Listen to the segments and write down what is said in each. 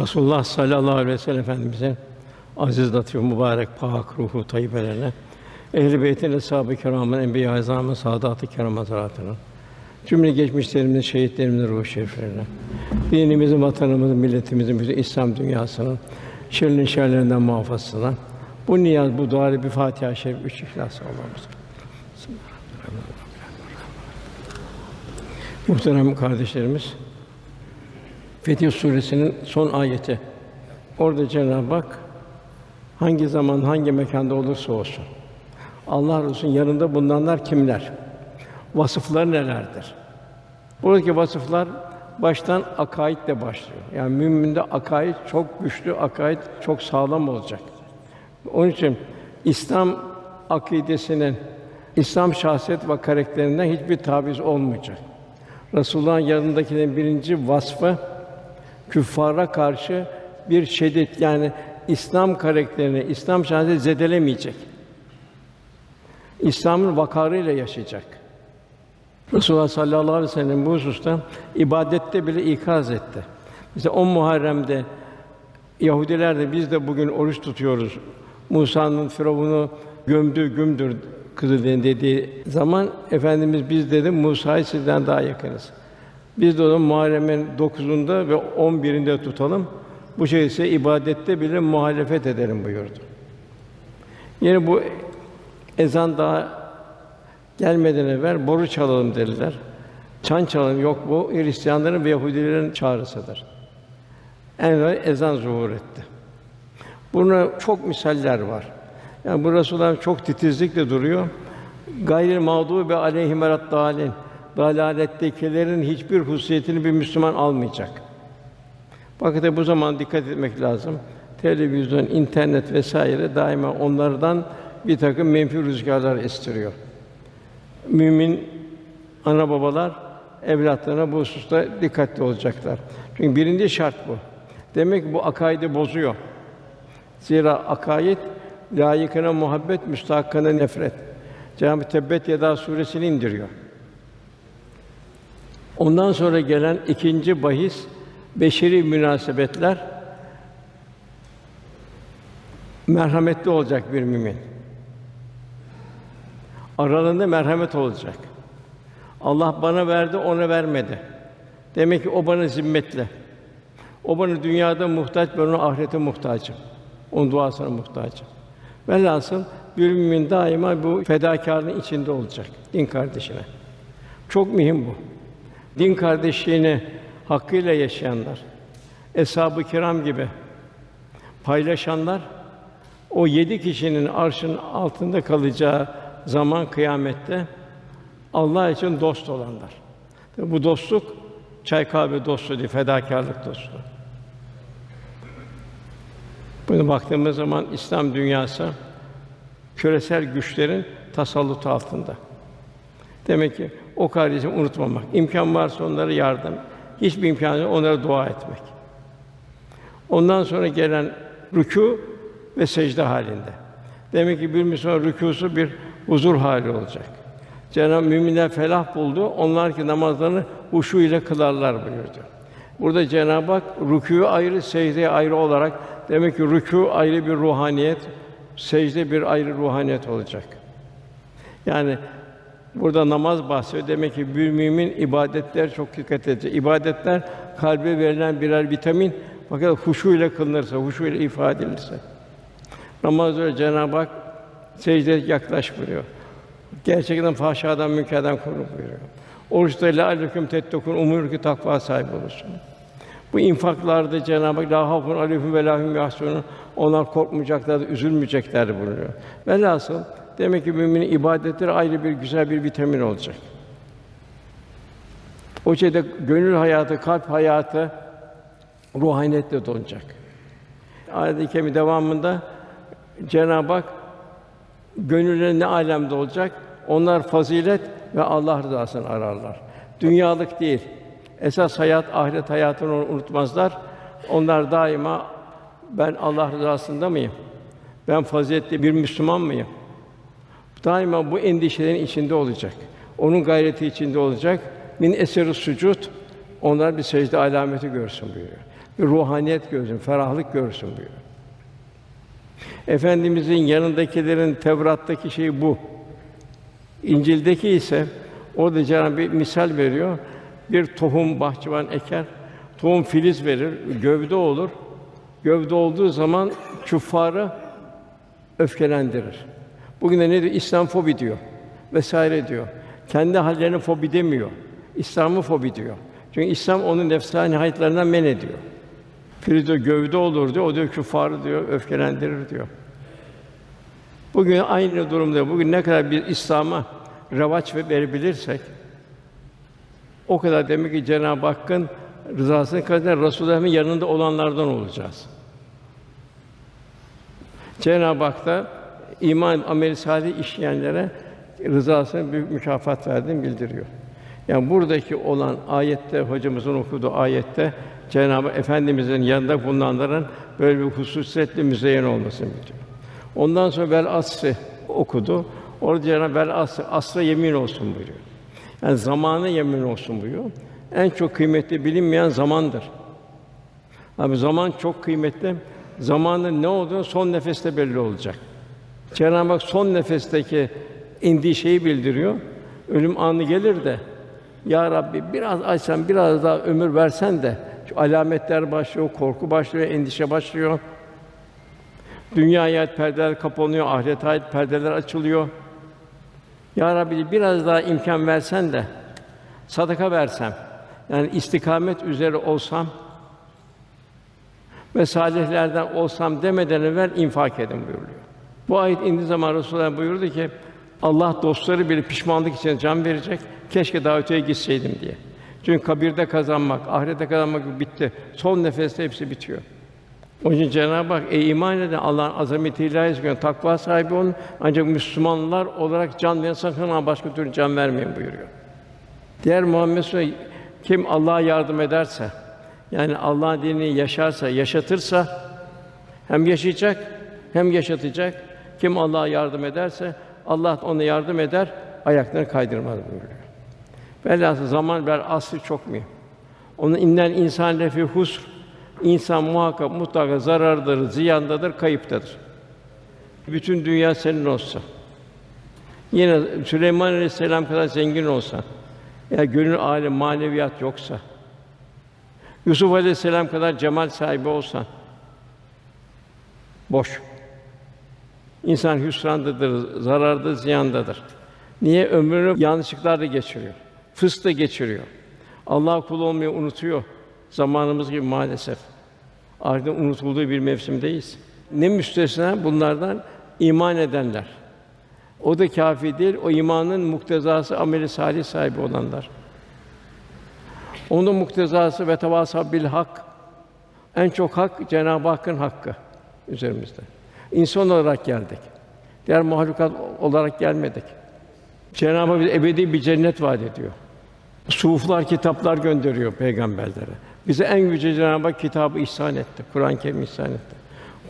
Resulullah sallallahu aleyhi ve sellem Efendimiz'in aziz, latif, mübarek, pak ruhu tayyibelerine, ehl-i beytin, eshab-ı kiramın, enbiya-i azamın, saadat-ı kiram hazretlerine, cümle geçmişlerimizin, şehitlerimizin ruhu şeriflerine, dinimizin, vatanımızın, milletimizin, bütün İslam dünyasının şerrin şerlerinden muhafazasına, bu niyaz, bu dua bir Fatiha-i Şerif, üç İhlas Allah'ımız. Muhterem kardeşlerimiz, Fetih Suresi'nin son ayeti. Orada Cenab-ı Hak hangi zaman, hangi mekanda olursa olsun Allah Resulü'nün yanında bulunanlar kimler? Vasıfları nelerdir? Buradaki vasıflar baştan akaidle başlıyor. Yani müminde akaid çok güçlü, akaid çok sağlam olacak. Onun için İslam akidesinin İslam şahsiyet ve karakterinden hiçbir taviz olmayacak. Resulullah'ın yanındakilerin birinci vasfı küffara karşı bir şiddet yani İslam karakterini, İslam şahsiyeti zedelemeyecek. İslam'ın vakarıyla yaşayacak. Resulullah sallallahu aleyhi ve sellem bu hususta ibadette bile ikaz etti. Mesela 10 Muharrem'de Yahudiler de biz de bugün oruç tutuyoruz. Musa'nın Firavun'u gömdüğü gümdür kızı dediği zaman efendimiz biz dedi Musa'yı sizden daha yakınız. Biz de onu Muharrem'in 9'unda ve 11'inde tutalım. Bu şey ise ibadette bile muhalefet edelim buyurdu. Yine bu ezan daha gelmeden evvel boru çalalım dediler. Çan çalalım yok bu Hristiyanların ve Yahudilerin çağrısıdır. En evvel ezan zuhur etti. Buna çok misaller var. Yani bu Resulullah çok titizlikle duruyor. Gayril mağdubi aleyhim dalin. Dalalettekilerin hiçbir hususiyetini bir Müslüman almayacak. Fakat bu zaman dikkat etmek lazım. Televizyon, internet vesaire daima onlardan bir takım menfi rüzgarlar estiriyor. Mümin ana babalar evlatlarına bu hususta dikkatli olacaklar. Çünkü birinci şart bu. Demek ki bu akaidi bozuyor. Zira akaid layıkına muhabbet, müstahakkına nefret. Cenab-ı Tebbet Yeda suresini indiriyor. Ondan sonra gelen ikinci bahis beşeri münasebetler merhametli olacak bir mümin. Aralarında merhamet olacak. Allah bana verdi, ona vermedi. Demek ki o bana zimmetli. O bana dünyada muhtaç, ben ona ahirete muhtacım. Onun duasına muhtacım. Velhasıl bir mümin daima bu fedakarlığın içinde olacak din kardeşine. Çok mühim bu. Din kardeşliğini hakkıyla yaşayanlar, eshab-ı kiram gibi paylaşanlar o yedi kişinin arşın altında kalacağı zaman kıyamette Allah için dost olanlar. Bu dostluk çay kahve dostu değil, fedakarlık dostu. Buna baktığımız zaman İslam dünyası küresel güçlerin tasallutu altında. Demek ki o kardeşimi unutmamak, imkan varsa onlara yardım, hiçbir imkan yok onlara dua etmek. Ondan sonra gelen rükû ve secde halinde. Demek ki bir Müslüman rükûsu bir huzur hali olacak. Cenab-ı müminler felah buldu. Onlar ki namazlarını huşu ile kılarlar buyurdu. Burada Cenab-ı Hak rükûyu ayrı, secdeyi ayrı olarak demek ki rükû ayrı bir ruhaniyet, secde bir ayrı ruhaniyet olacak. Yani burada namaz bahsediyor. Demek ki bir mümin ibadetler çok dikkat edecek. İbadetler kalbe verilen birer vitamin fakat huşu ile kılınırsa, huşu ile ifade edilirse. Namaz öyle Cenab-ı Hak secde yaklaş buyuruyor. Gerçekten fahşadan, münkerden koru buyuruyor. Oruçta la aleyküm tettekûn umur ki takva sahibi olursun. Bu infaklarda Cenab-ı Hak la hafun aleyhim ve lahum yahsunun onlar korkmayacaklar, üzülmeyecekler buyuruyor. Velhasıl demek ki müminin ibadetleri ayrı bir güzel bir vitamin olacak. O şeyde gönül hayatı, kalp hayatı ruhaniyetle donacak. Ayet-i kerime devamında Cenab-ı Hak gönülleri ne alemde olacak? Onlar fazilet ve Allah rızasını ararlar. Dünyalık değil. Esas hayat ahiret hayatını unutmazlar. Onlar daima ben Allah rızasında mıyım? Ben faziletli bir Müslüman mıyım? Daima bu endişelerin içinde olacak. Onun gayreti içinde olacak. Min eseri sucud onlar bir secde alameti görsün buyuruyor. bir ruhaniyet görsün, ferahlık görsün buyuruyor. Efendimizin yanındakilerin Tevrat'taki şey bu. İncil'deki ise o da Cenab-ı bir misal veriyor. Bir tohum bahçıvan eker, tohum filiz verir, gövde olur. Gövde olduğu zaman küffarı öfkelendirir. Bugün de ne diyor? İslam fobi diyor vesaire diyor. Kendi hallerine fobi demiyor. İslam'ı fobi diyor. Çünkü İslam onun nefsani hayatlarından men ediyor. Filiz diyor, gövde olur diyor, o diyor küffarı diyor, öfkelendirir diyor. Bugün aynı durumda. Bugün ne kadar bir İslam'a revaç verebilirsek o kadar demek ki Cenab-ı Hakk'ın rızasını kadar Resulullah'ın yanında olanlardan olacağız. Cenab-ı Hak da iman ameli salih işleyenlere rızasını büyük mükafat verdiğini bildiriyor. Yani buradaki olan ayette hocamızın okuduğu ayette Cenab-ı Efendimizin yanında bulunanların böyle bir hususiyetle müzeyyen olmasını bildiriyor. Ondan sonra vel asri okudu. Orada Cenab-ı vel asr, asra yemin olsun buyuruyor. Yani zamanı yemin olsun buyuruyor. En çok kıymetli bilinmeyen zamandır. Abi zaman çok kıymetli. Zamanın ne olduğunu son nefeste belli olacak. Cenab-ı Hak son nefesteki indiği şeyi bildiriyor. Ölüm anı gelir de ya Rabbi biraz açsan, biraz daha ömür versen de şu alametler başlıyor, korku başlıyor, endişe başlıyor. Dünya hayat perdeler kapanıyor, ahiret hayat perdeler açılıyor. Ya Rabbi biraz daha imkan versen de sadaka versem, yani istikamet üzere olsam ve salihlerden olsam demeden evvel infak edin buyuruyor. Bu ayet indiği zaman Resulullah buyurdu ki Allah dostları bile pişmanlık için can verecek. Keşke daha öteye gitseydim diye. Çünkü kabirde kazanmak, ahirette kazanmak bitti. Son nefeste hepsi bitiyor. Onun için Cenab-ı Hak ey iman eden Allah'ın azameti ilahi gün takva sahibi olun. Ancak Müslümanlar olarak can veren sakın ama başka türlü can vermeyin buyuruyor. Diğer Muhammed Sure kim Allah'a yardım ederse yani Allah'ın dinini yaşarsa, yaşatırsa hem yaşayacak hem yaşatacak. Kim Allah'a yardım ederse Allah ona yardım eder, ayaklarını kaydırmaz buyuruyor. Velhâsıl zaman ver asrı çok mühim. Onun innen insan lefi husr İnsan muhakkak mutlaka zarardadır, ziyandadır, kayıptadır. Bütün dünya senin olsa, yine Süleyman Aleyhisselam kadar zengin olsa, ya gönül alem maneviyat yoksa, Yusuf Aleyhisselam kadar cemal sahibi olsan, boş. İnsan hüsrandadır, zararda, ziyandadır. Niye ömrünü yanlışlıklarla geçiriyor? Fısta geçiriyor. Allah kul olmayı unutuyor. Zamanımız gibi maalesef. Artık unutulduğu bir mevsimdeyiz. Ne müstesna bunlardan iman edenler. O da kâfi değil, o imanın muktezası ameli salih sahibi olanlar. Onun muktezası ve tevasa bil hak. En çok hak Cenab-ı Hakk'ın hakkı üzerimizde. İnsan olarak geldik. Diğer mahlukat olarak gelmedik. Cenab-ı Hak ebedi bir cennet vaat ediyor. Suflar, kitaplar gönderiyor peygamberlere. Bize en yüce Cenab-ı Hak kitabı ihsan etti. Kur'an-ı Kerim ihsan etti.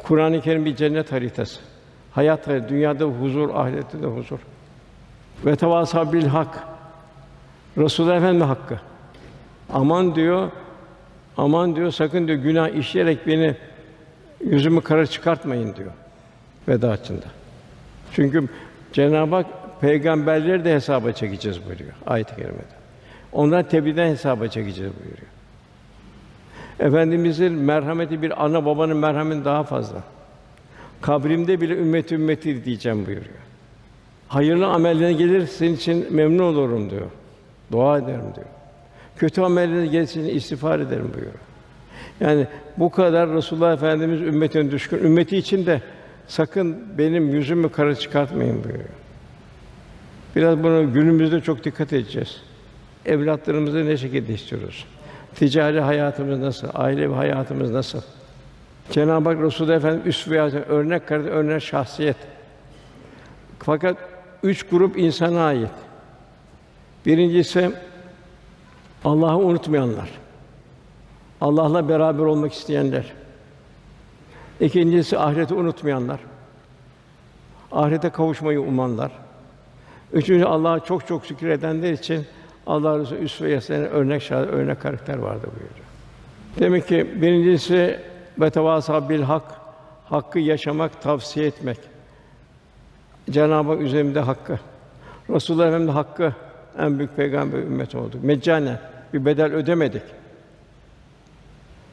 Kur'an-ı Kerim bir cennet haritası. Hayat haritası, dünyada huzur, ahirette de huzur. Ve tevasa bil hak. Resulullah Efendimiz hakkı. Aman diyor, aman diyor, sakın diyor günah işleyerek beni yüzümü kara çıkartmayın diyor vedaatçında. Çünkü Cenab-ı Hak peygamberleri de hesaba çekeceğiz buyuruyor ayet-i kerimede. Ondan tebliğden hesaba çekeceğiz buyuruyor. Efendimizin merhameti bir ana babanın merhameti daha fazla. Kabrimde bile ümmet ümmeti diyeceğim buyuruyor. Hayırlı amellerine gelir senin için memnun olurum diyor. Dua ederim diyor. Kötü amellerine gelirse istiğfar ederim buyuruyor. Yani bu kadar Resulullah Efendimiz ümmetine düşkün. Ümmeti için de sakın benim yüzümü kara çıkartmayın buyuruyor. Biraz bunu günümüzde çok dikkat edeceğiz. Evlatlarımızı ne şekilde istiyoruz? Ticari hayatımız nasıl? Aile hayatımız nasıl? Cenab-ı Hak Resulullah Efendimiz üsve örnek kardı, örnek şahsiyet. Fakat üç grup insana ait. Birincisi Allah'ı unutmayanlar. Allah'la beraber olmak isteyenler. İkincisi ahireti unutmayanlar. Ahirete kavuşmayı umanlar. Üçüncü Allah'a çok çok şükür edenler için Allah Resulü üsve-i örnek şahit, örnek karakter vardı buyuruyor. Demek ki birincisi ve tevasa bil hak, hakkı yaşamak, tavsiye etmek. Cenab-ı Hak üzerimde hakkı. Resulullah Efendimiz hakkı en büyük peygamber ümmet oldu. Meccane bir bedel ödemedik.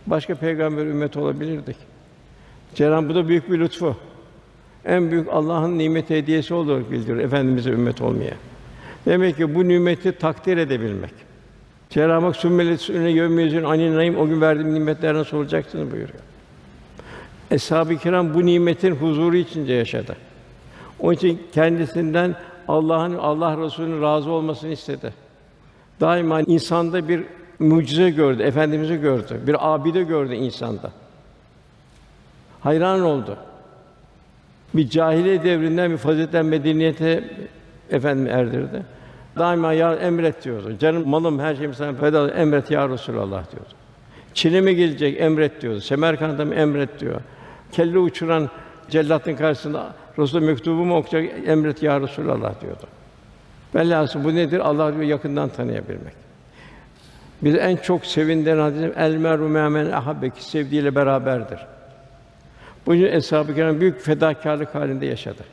Başka peygamber ümmet olabilirdik. Cenab-ı bu da büyük bir lütfu. En büyük Allah'ın nimet hediyesi olarak bildiriyor efendimize ümmet olmaya. Demek ki bu nimeti takdir edebilmek. Cenab-ı Hak sümmelet sünne yevmiyezün anin naim o gün verdiğim nimetlerden soracaksınız buyuruyor. Eshab-ı kiram bu nimetin huzuru içinde yaşadı. Onun için kendisinden Allah'ın Allah Resulü'nün razı olmasını istedi. Daima insanda bir mucize gördü, efendimizi gördü. Bir abide gördü insanda. Hayran oldu. Bir cahiliye devrinden bir faziletten medeniyete efendim erdirdi. Daima ya emret diyordu. Canım, malım, her şeyim sana feda emret ya Resulallah diyordu. Çin'e mi gelecek emret diyordu. Semerkant'a mı emret diyor. Kelle uçuran cellatın karşısında Resul mektubumu okuyacak emret ya Resulallah diyordu. Velhâsıl bu nedir? Allah diyor yakından tanıyabilmek. Bizi en çok sevindiren hadis el meru men ahabbeki sevdiğiyle beraberdir. Bu yüzden eshab-ı kiram büyük fedakarlık halinde yaşadı.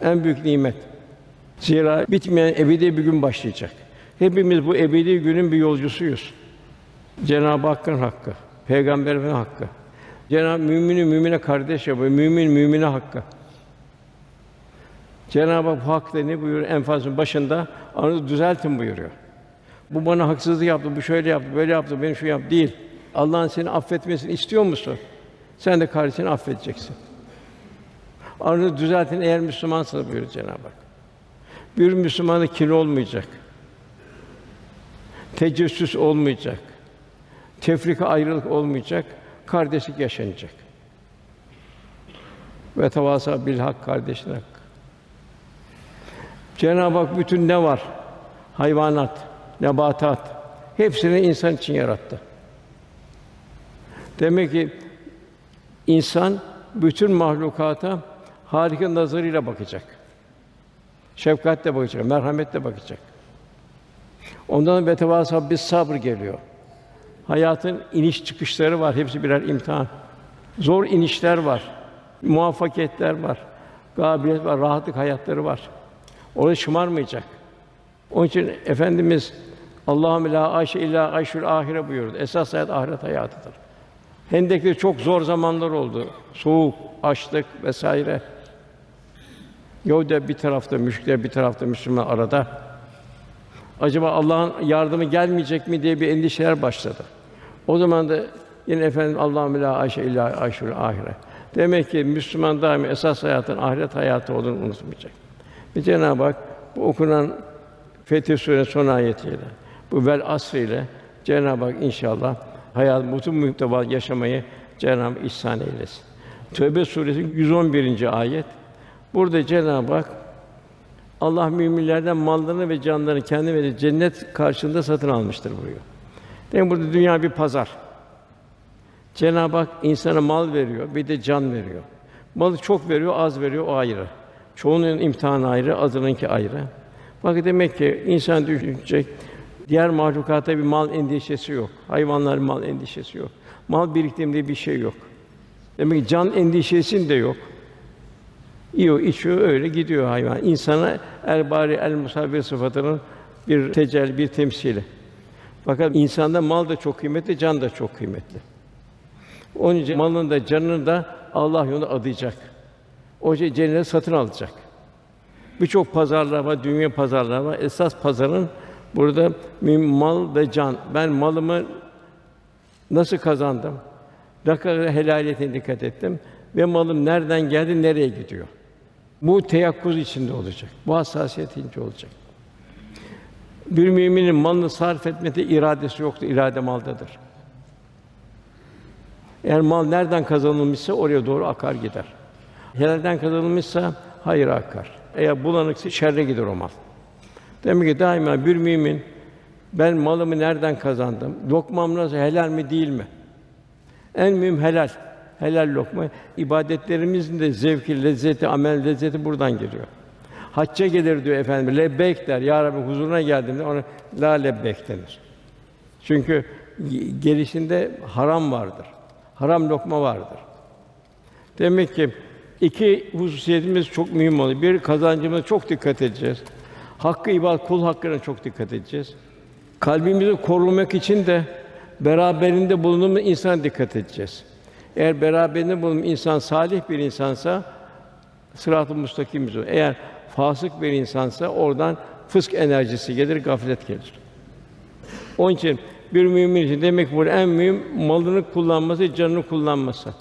En büyük nimet. Zira bitmeyen ebedi bir gün başlayacak. Hepimiz bu ebedi günün bir yolcusuyuz. Cenab-ı Hakk'ın hakkı, Peygamberimizin hakkı. Cenab-ı mümini mümine kardeş yapıyor. Mümin mümine hakkı. Cenab-ı Hak hakta ne buyuruyor? Enfazın başında aranızı düzeltin buyuruyor. Bu bana haksızlık yaptı, bu şöyle yaptı, böyle yaptı, beni şu yap değil. Allah'ın seni affetmesini istiyor musun? Sen de kardeşini affedeceksin. Aranızı düzeltin eğer Müslümansınız buyuruyor Cenab-ı Hak. Bir Müslümana kin olmayacak. Tecessüs olmayacak. Tefrika ayrılık olmayacak. Kardeşlik yaşanacak. Ve tevasa bil hak kardeşin hak. Cenab-ı Hak bütün ne var? Hayvanat, nebatat hepsini insan için yarattı. Demek ki insan bütün mahlukata harika nazarıyla bakacak. Şefkatle bakacak, merhametle bakacak. Ondan ve tevasa bis sabır geliyor. Hayatın iniş çıkışları var, hepsi birer imtihan. Zor inişler var, muvaffakiyetler var, kabiliyet var, rahatlık hayatları var. Orada şımarmayacak. Onun için efendimiz Allahümme la ayşe illa ayşul ahire buyurdu. Esas hayat ahiret hayatıdır. Hendek'te çok zor zamanlar oldu. Soğuk, açlık vesaire. Yahudiler bir tarafta, müşrikler bir tarafta, Müslüman arada. Acaba Allah'ın yardımı gelmeyecek mi diye bir endişeler başladı. O zaman da yine efendim Allahümme la ayşe illa ayşul ahire. Demek ki Müslüman daima esas hayatın ahiret hayatı olduğunu unutmayacak. Ve Cenab-ı Hak bu okunan Fetih Sûresi son ayetiyle, bu vel asr ile Cenab-ı Hak inşallah hayat mutlu muhteva yaşamayı Cenab-ı ihsan eylesin. Tövbe Suresi 111. ayet. Burada Cenab-ı Hak Allah müminlerden mallarını ve canlarını kendi ve cennet karşılığında satın almıştır buyuruyor. Demek burada dünya bir pazar. Cenab-ı Hak insana mal veriyor, bir de can veriyor. Malı çok veriyor, az veriyor, o ayrı. Çoğunun imtihanı ayrı, azınınki ayrı. Bak demek ki insan düşünecek, diğer mahlukata bir mal endişesi yok. Hayvanların mal endişesi yok. Mal biriktirdiğinde bir şey yok. Demek ki can endişesinde yok. Yiyor, içiyor, öyle gidiyor hayvan. İnsana el bari el musabir sıfatının bir tecel, bir temsili. Fakat insanda mal da çok kıymetli, can da çok kıymetli. Onun için malını da canını da Allah yolunda adayacak. O şey cennet satın alacak. Birçok pazarlar var, dünya pazarları var. Esas pazarın burada mal ve can. Ben malımı nasıl kazandım? Ne kadar helaliyetine dikkat ettim ve malım nereden geldi, nereye gidiyor? Bu teyakkuz içinde olacak. Bu hassasiyet içinde olacak. Bir müminin malını sarf etmede iradesi yoktur. İrade maldadır. Eğer mal nereden kazanılmışsa oraya doğru akar gider. Helalden kazanılmışsa hayır akar. Eğer bulanıksa şerre gider o mal. Demek ki daima bir mümin ben malımı nereden kazandım? Lokmam nasıl helal mi değil mi? En mühim helal. Helal lokma. İbadetlerimizin de zevki, lezzeti, amel lezzeti buradan geliyor. Hacca gelir diyor efendim. Lebbeyk der. Ya Rabbi huzuruna geldiğimde ona la lebbeyk denir. Çünkü gelişinde haram vardır. Haram lokma vardır. Demek ki iki hususiyetimiz çok mühim oluyor. Bir kazancımıza çok dikkat edeceğiz. Hakkı ibadet, kul hakkına çok dikkat edeceğiz. Kalbimizi korumak için de beraberinde bulunduğumuz insana dikkat edeceğiz. Eğer beraberinde bulunan insan salih bir insansa sırat-ı müstakim üzere. Eğer fasık bir insansa oradan fısk enerjisi gelir, gaflet gelir. Onun için bir mümin için demek bu en mühim malını kullanması, canını kullanması.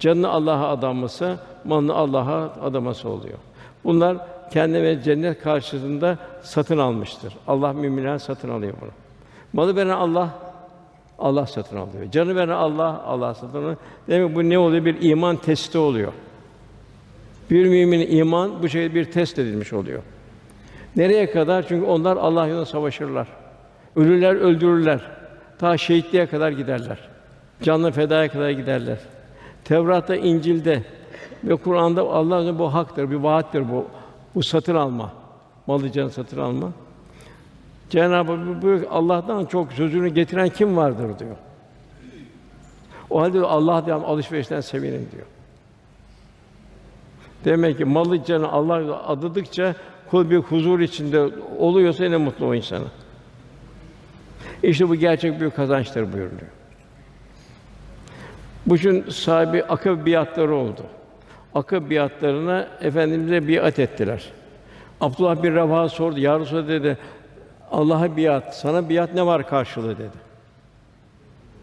Canını Allah'a adaması, malını Allah'a adaması oluyor. Bunlar kendi ve cennet karşısında satın almıştır. Allah müminler satın alıyor bunu. Malı veren Allah, Allah satın alıyor. Canı veren Allah, Allah satın alıyor. Demek bu ne oluyor? Bir iman testi oluyor. Bir müminin iman bu şekilde bir test edilmiş oluyor. Nereye kadar? Çünkü onlar Allah yolunda savaşırlar. Ölürler, öldürürler. Ta şehitliğe kadar giderler. Canlı fedaya kadar giderler. Tevrat'ta, İncil'de ve Kur'an'da Allah'ın bu haktır, bir vaattir bu. Bu satın alma. Malı canı satın alma. Cenab-ı Hak buyuruyor Allah'tan çok sözünü getiren kim vardır diyor. O halde Allah diyor alışverişten sevinin diyor. Demek ki malı canı Allah adadıkça kul bir huzur içinde oluyorsa ne mutlu o insana. İşte bu gerçek bir kazançtır buyuruyor. Bugün sahibi akıl biatları oldu. Akıl biatlarına efendimize biat ettiler. Abdullah bin Revaha sordu. Ya Resulallah dedi. Allah'a biat, sana biat ne var karşılığı dedi.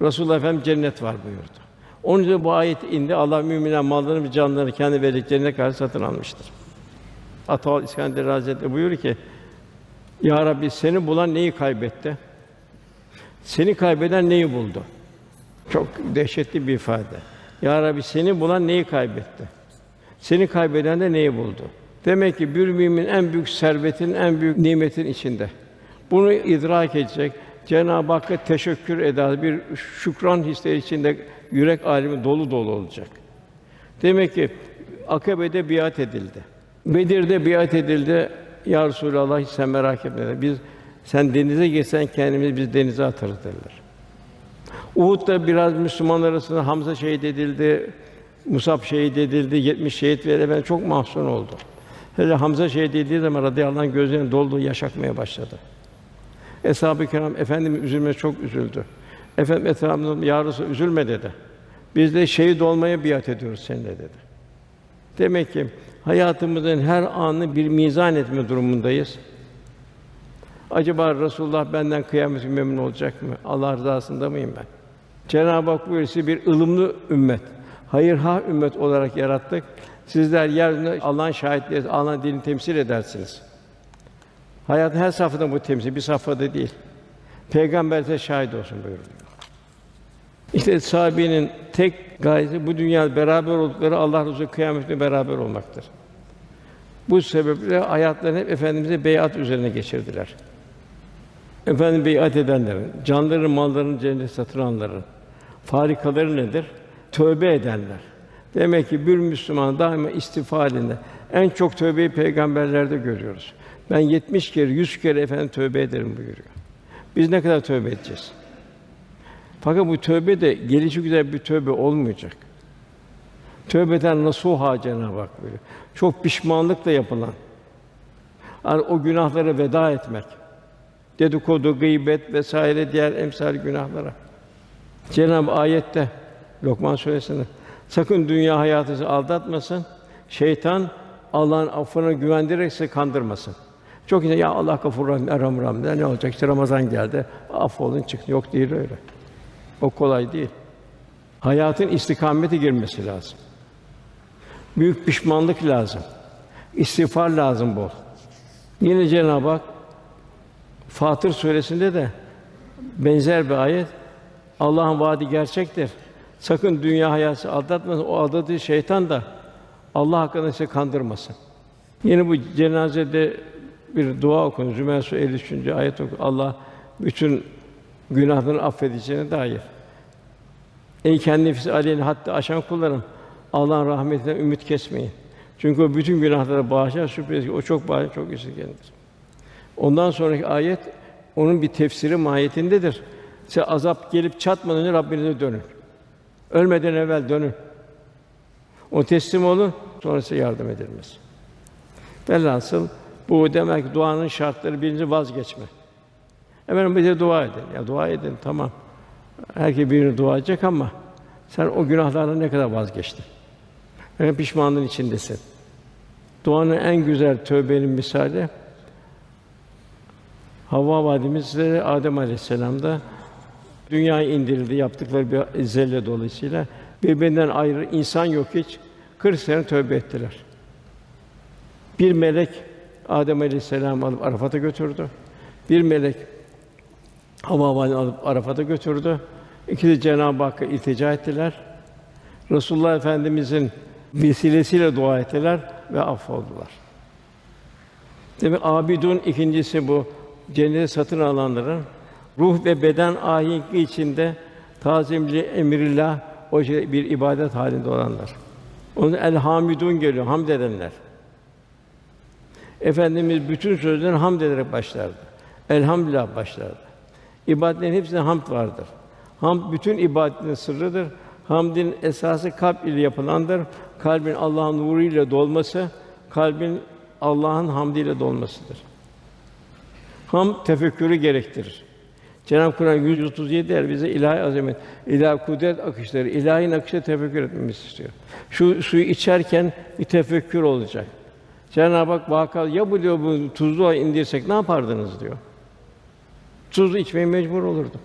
Resulullah Efendimiz cennet var buyurdu. Onun için bu ayet indi. Allah müminler mallarını ve canlarını kendi verdiklerine karşı satın almıştır. Ataol İskender Hazretleri buyuruyor ki: Ya Rabbi seni bulan neyi kaybetti? Seni kaybeden neyi buldu? Çok dehşetli bir ifade. Ya Rabbi seni bulan neyi kaybetti? Seni kaybeden de neyi buldu? Demek ki bir mümin en büyük servetin, en büyük nimetin içinde. Bunu idrak edecek, Cenab-ı Hakk'a teşekkür eder, bir şükran hisleri içinde yürek alemi dolu dolu olacak. Demek ki Akabe'de biat edildi. Bedir'de biat edildi. Ya Resulallah hiç sen merak etme. Biz sen denize girsen kendimizi biz denize atarız dediler. Uhud'da biraz Müslümanlar arasında Hamza şehit edildi, Musab şehit edildi, 70 şehit verildi. Ben çok mahzun oldum. Hele Hamza şehit edildiği zaman radıyallahu anh gözlerinin dolduğu yaş akmaya başladı. Eshab-ı Kiram efendimiz üzülmeye çok üzüldü. Efendim etrafında ya Resulallah, üzülme dedi. Biz de şehit olmaya biat ediyoruz seninle dedi. Demek ki hayatımızın her anını bir mizan etme durumundayız. Acaba Resulullah benden kıyamet memnun olacak mı? Allah rızasında mıyım ben? Cenab-ı Hak buyuruyor bir ılımlı ümmet, hayırha ümmet olarak yarattık. Sizler yeryüzünde Allah'ın şahitleri, Allah'ın dinini temsil edersiniz. Hayatın her safhada bu temsil, bir safhada değil. Peygamber de şahit olsun buyuruyor. İşte sahabenin tek gayesi bu dünyada beraber oldukları Allah Resulü kıyametinde beraber olmaktır. Bu sebeple hayatlarını hep efendimize beyat üzerine geçirdiler. Efendim beyat edenlerin, canlarını, mallarını cennet satın alanların farikaları nedir? Tövbe edenler. Demek ki bir Müslüman daima istiğfar halinde. En çok tövbeyi peygamberlerde görüyoruz. Ben 70 kere, 100 kere efendim tövbe ederim buyuruyor. Biz ne kadar tövbe edeceğiz? Fakat bu tövbe de gelişi güzel bir tövbe olmayacak. Tövbeden nasuha Cenab-ı Hak buyuruyor. Çok pişmanlıkla yapılan. Yani o günahlara veda etmek. Dedikodu, gıybet vesaire diğer emsal günahlara. Cenab-ı ayette Lokman suresinde sakın dünya hayatınızı aldatmasın. Şeytan Allah'ın affına güvendirerek sizi kandırmasın. Çok insan ya Allah gafur rahim, erham rahim der. Ne olacak? İşte Ramazan geldi. Affolun çıktı. Yok değil öyle. O kolay değil. Hayatın istikamete girmesi lazım. Büyük pişmanlık lazım. İstiğfar lazım bol. Yine Cenab-ı Hak Fatır suresinde de benzer bir ayet Allah'ın vaadi gerçektir. Sakın dünya hayatı aldatmasın. O aldattığı şeytan da Allah hakkında sizi kandırmasın. Yine bu cenazede bir dua okun. Zümer Suresi 53. ayet oku. Allah bütün günahlarını affedeceğine dair. Ey kendi nefsi aleyhine hatta aşan kullarım. Allah'ın rahmetinden ümit kesmeyin. Çünkü o bütün günahları bağışlar, şüphesiz o çok bağışlar, çok esirgendir. Ondan sonraki ayet onun bir tefsiri mahiyetindedir. Size azap gelip çatmadan önce Rabbinize dönün. Ölmeden evvel dönün. O teslim olun, sonra size yardım edilmez. Velhasıl bu demek duanın şartları birinci vazgeçme. Efendim bir de dua edin. Ya dua edin tamam. Herkes birini dua edecek ama sen o günahlardan ne kadar vazgeçtin? Yani pişmanlığın içindesin. Duanın en güzel tövbenin misali Havva validemizle Adem Aleyhisselam'da dünyaya indirildi yaptıkları bir zelle dolayısıyla birbirinden ayrı insan yok hiç 40 sene tövbe ettiler. Bir melek Adem Aleyhisselam alıp Arafat'a götürdü. Bir melek Havva validemi alıp Arafat'a götürdü. İkisi Cenab-ı Hakk'a iltica ettiler. Resulullah Efendimizin vesilesiyle dua ettiler ve affoldular. Demek abidun ikincisi bu cenneti satın alanların ruh ve beden ahengi içinde tazimli emrillah o şey bir ibadet halinde olanlar. Onun el hamidun geliyor, hamd edenler. Efendimiz bütün sözlerini hamd ederek başlardı. Elhamdülillah başlardı. İbadetlerin hepsinde hamd vardır. Hamd bütün ibadetin sırrıdır. Hamdin esası kalp ile yapılandır. Kalbin Allah'ın nuru ile dolması, kalbin Allah'ın hamdiyle dolmasıdır. Ham tefekkürü gerektirir. Cenab-ı Kur'an 137 yer bize ilahi azamet, ilahi kudret akışları, ilahi nakışa tefekkür etmemizi istiyor. Şu suyu içerken bir tefekkür olacak. Cenab-ı Hak vaka ya bu diyor bu tuzlu indirsek ne yapardınız diyor. Tuzlu içmeye mecbur olurduk.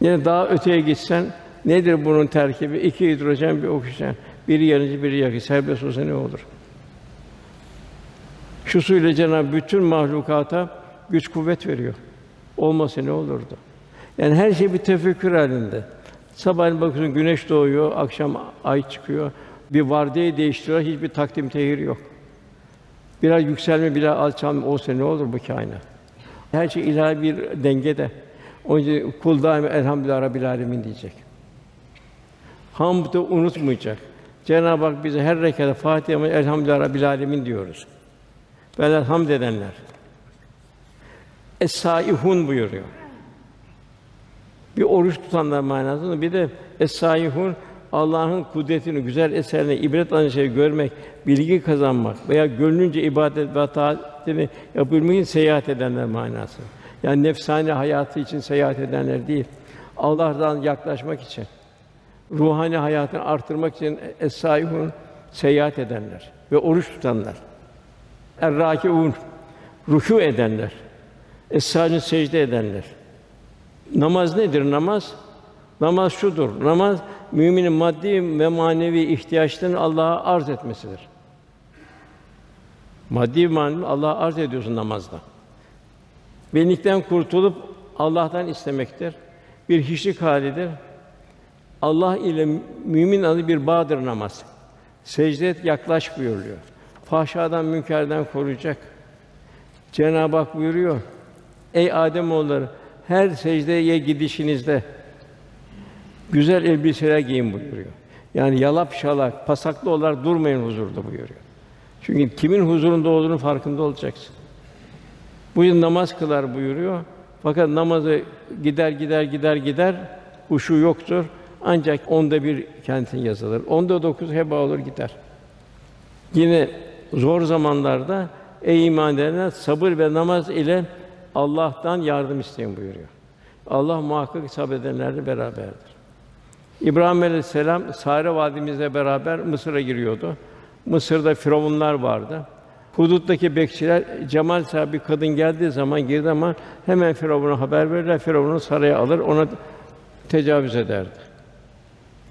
Yine daha öteye gitsen nedir bunun terkibi? İki hidrojen, bir oksijen. Biri yanıcı, biri yakıcı. Serbest olsa ne olur? Şu suyla Cenab-ı bütün mahlukata güç kuvvet veriyor. Olmasa ne olurdu? Yani her şey bir tefekkür halinde. Sabahleyin bakıyorsun güneş doğuyor, akşam ay çıkıyor. Bir vardiyeyi değiştiriyor, hiçbir takdim tehir yok. Biraz yükselme, biraz alçalma olsa ne olur bu kainat? Her şey ilahi bir dengede. Onun için kul daima elhamdülillah rabbil alemin diyecek. Hamdı unutmayacak. Cenab-ı Hak bize her rekatta Fatiha'mı elhamdülillah rabbil alemin diyoruz. Velhâ hamd edenler. Es-saihun buyuruyor. Bir oruç tutanlar manasında bir de es-saihun Allah'ın kudretini, güzel eserlerini ibret alan şey görmek, bilgi kazanmak veya gönlünce ibadet ve taatini yapabilmek seyahat edenler manası. Yani nefsani hayatı için seyahat edenler değil. Allah'tan yaklaşmak için, ruhani hayatını artırmak için es-saihun seyahat edenler ve oruç tutanlar. Er-râkiûn rükû edenler. Es-sâcid secde edenler. Namaz nedir namaz? Namaz şudur. Namaz müminin maddi ve manevi ihtiyaçlarını Allah'a arz etmesidir. Maddi manevi Allah'a arz ediyorsun namazda. Benlikten kurtulup Allah'tan istemektir. Bir hiçlik halidir. Allah ile mümin adı bir bağdır namaz. Secde et, yaklaş buyuruyor. Fahşadan, münkerden koruyacak. Cenab-ı Hak buyuruyor. Ey Adem oğulları, her secdeye gidişinizde güzel elbiseler giyin buyuruyor. Yani yalap şalak, pasaklı olarak durmayın huzurda buyuruyor. Çünkü kimin huzurunda olduğunu farkında olacaksın. Bu yıl namaz kılar buyuruyor. Fakat namazı gider gider gider gider uşu yoktur. Ancak onda bir kentin yazılır. Onda dokuz heba olur gider. Yine zor zamanlarda ey iman edenler sabır ve namaz ile Allah'tan yardım isteyin buyuruyor. Allah muhakkak sabredenlerle beraberdir. İbrahim Aleyhisselam Sare vadimizle beraber Mısır'a giriyordu. Mısır'da firavunlar vardı. Huduttaki bekçiler cemal sahibi kadın geldiği zaman girdiği zaman hemen Firavun'a haber verirler. Firavun'u saraya alır, ona tecavüz ederdi.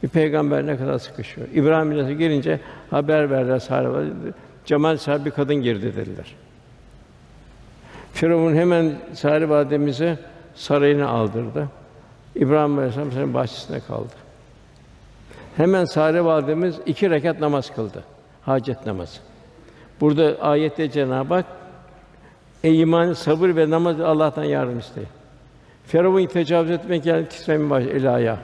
Bir peygamber ne kadar sıkışıyor. İbrahim Aleyhisselam gelince haber verdiler Sare cemal sahibi kadın girdi dediler. Firavun hemen Sare validemize sarayına aldırdı. İbrahim Aleyhisselam sarayın bahçesinde kaldı. Hemen Sare validemiz iki rekat namaz kıldı. Hacet namazı. Burada ayette Cenab-ı Hak Ey iman, sabır ve namaz Allah'tan yardım isteyin. Firavun tecavüz etmek geldi titremin baş el ayağı.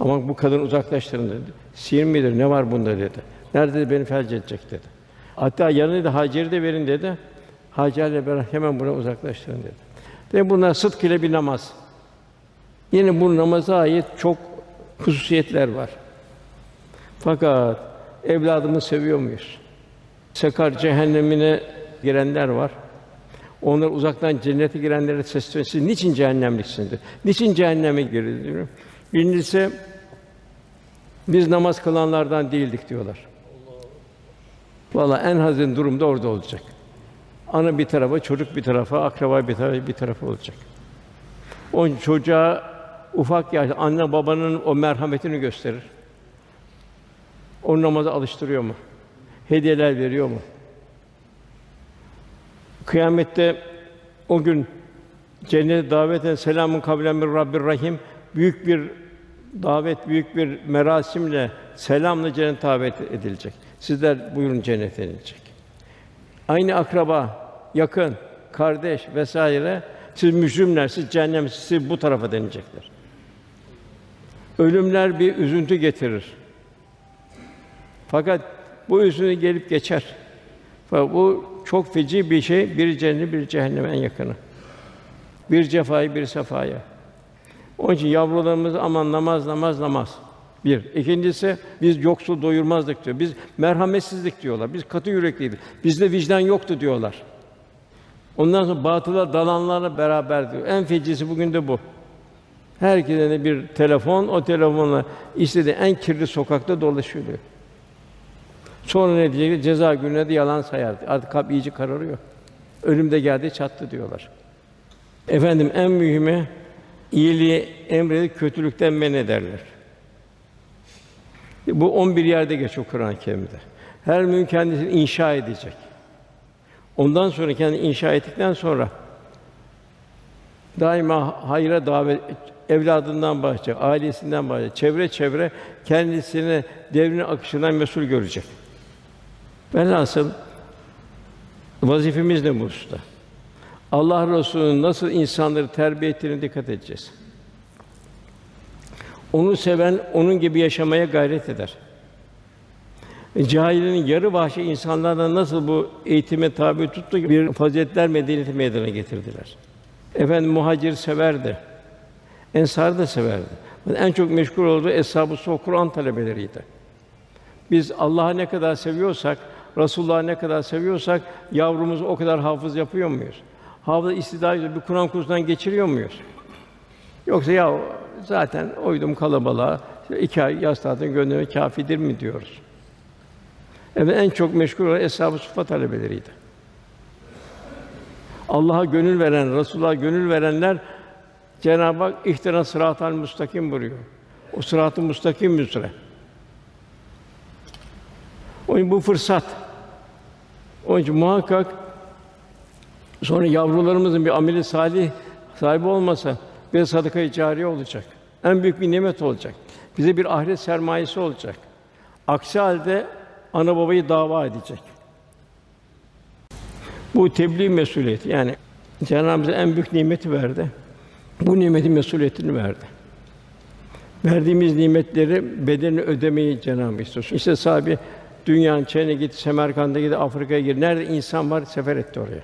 Ama bu kadın uzaklaştırın dedi. Sihir midir? Ne var bunda dedi. Nerede beni felç edecek dedi. Hatta yanına da Hacer'i de verin dedi. Hacer'le beraber hemen bunu uzaklaştırın dedi. Ve buna sıdk ile bir namaz. Yine bu namaza ait çok hususiyetler var. Fakat evladımı seviyor muyuz? Sekar cehennemine girenler var. Onlar uzaktan cennete girenlere sesleniyor. Niçin cehennemliksiniz? Niçin cehenneme girdiniz diyor. Birincisi biz namaz kılanlardan değildik diyorlar. Vallahi en hazin durumda orada olacak. Ana bir tarafa, çocuk bir tarafa, akraba bir tarafa, bir tarafa olacak. O çocuğa ufak yaş anne babanın o merhametini gösterir. O namaza alıştırıyor mu? Hediyeler veriyor mu? Kıyamette o gün cennete davet eden selamun kavlen min Rabbir Rahim büyük bir davet, büyük bir merasimle selamla cennete davet edilecek. Sizler buyurun cennete inilecek. Aynı akraba, yakın, kardeş vesaire siz mücrimler, siz cehennem, siz bu tarafa denilecekler. Ölümler bir üzüntü getirir. Fakat bu üzüntü gelip geçer. Fakat bu çok feci bir şey. Bir cennet, bir cehenneme en yakını. Bir cefayı, bir sefaya. Onun için yavrularımız aman namaz, namaz, namaz. Bir. İkincisi biz yoksul doyurmazdık diyor. Biz merhametsizlik diyorlar. Biz katı yürekliydik. Bizde vicdan yoktu diyorlar. Ondan sonra batıla dalanlarla beraber diyor. En fecisi bugün de bu. Herkese de bir telefon, o telefonla istediği en kirli sokakta dolaşıyor diyor. Sonra ne diyecek? Ceza gününe de yalan sayar. Artık kalp iyice kararıyor. Ölüm de geldi çattı diyorlar. Efendim en mühimi iyiliği emredip kötülükten men ederler. Bu 11 yerde geçiyor Kur'an-ı Kerim'de. Her mümin kendisini inşa edecek. Ondan sonra kendini inşa ettikten sonra daima hayra davet evladından bahsedecek, ailesinden bahsedecek, çevre çevre kendisini devrin akışından mesul görecek. Velhasıl vazifemiz ne bu hususta? Allah Resulü'nün nasıl insanları terbiye ettiğine dikkat edeceğiz. Onu seven onun gibi yaşamaya gayret eder. E, Cahilinin yarı vahşi insanlardan nasıl bu eğitime tabi tuttu ki bir faziletler medeniyeti meydana getirdiler. Efendim muhacir severdi. Ensar da severdi. En çok meşgul olduğu eshab-ı Kur'an talebeleriydi. Biz Allah'ı ne kadar seviyorsak, Resulullah'ı ne kadar seviyorsak yavrumuzu o kadar hafız yapıyor muyuz? Hafız istidayla bir Kur'an kursundan geçiriyor muyuz? Yoksa ya zaten oydum kalabalığa iki ay yaz tatiline gönderme kâfidir mi diyoruz? Evet en çok meşgul olan eshab-ı sufa talebeleriydi. Allah'a gönül veren, Resulullah'a gönül verenler Cenab-ı Hak ihtina sıratal müstakim buyuruyor. O sırat-ı müstakim üzere. Onun için bu fırsat. Onun için muhakkak sonra yavrularımızın bir ameli salih sahibi olmasa bir sadaka-i cariye olacak. En büyük bir nimet olacak. Bize bir ahiret sermayesi olacak. Aksi halde ana babayı dava edecek. Bu tebliğ mesuliyeti. Yani Cenab-ı Hak en büyük nimeti verdi. Bu nimetin mesuliyetini verdi. Verdiğimiz nimetleri bedelini ödemeyi Cenab-ı Hak istiyor. İşte sahibi dünyanın Çin'e gitti, Semerkant'a gitti, Afrika'ya gitti. Nerede insan var sefer etti oraya.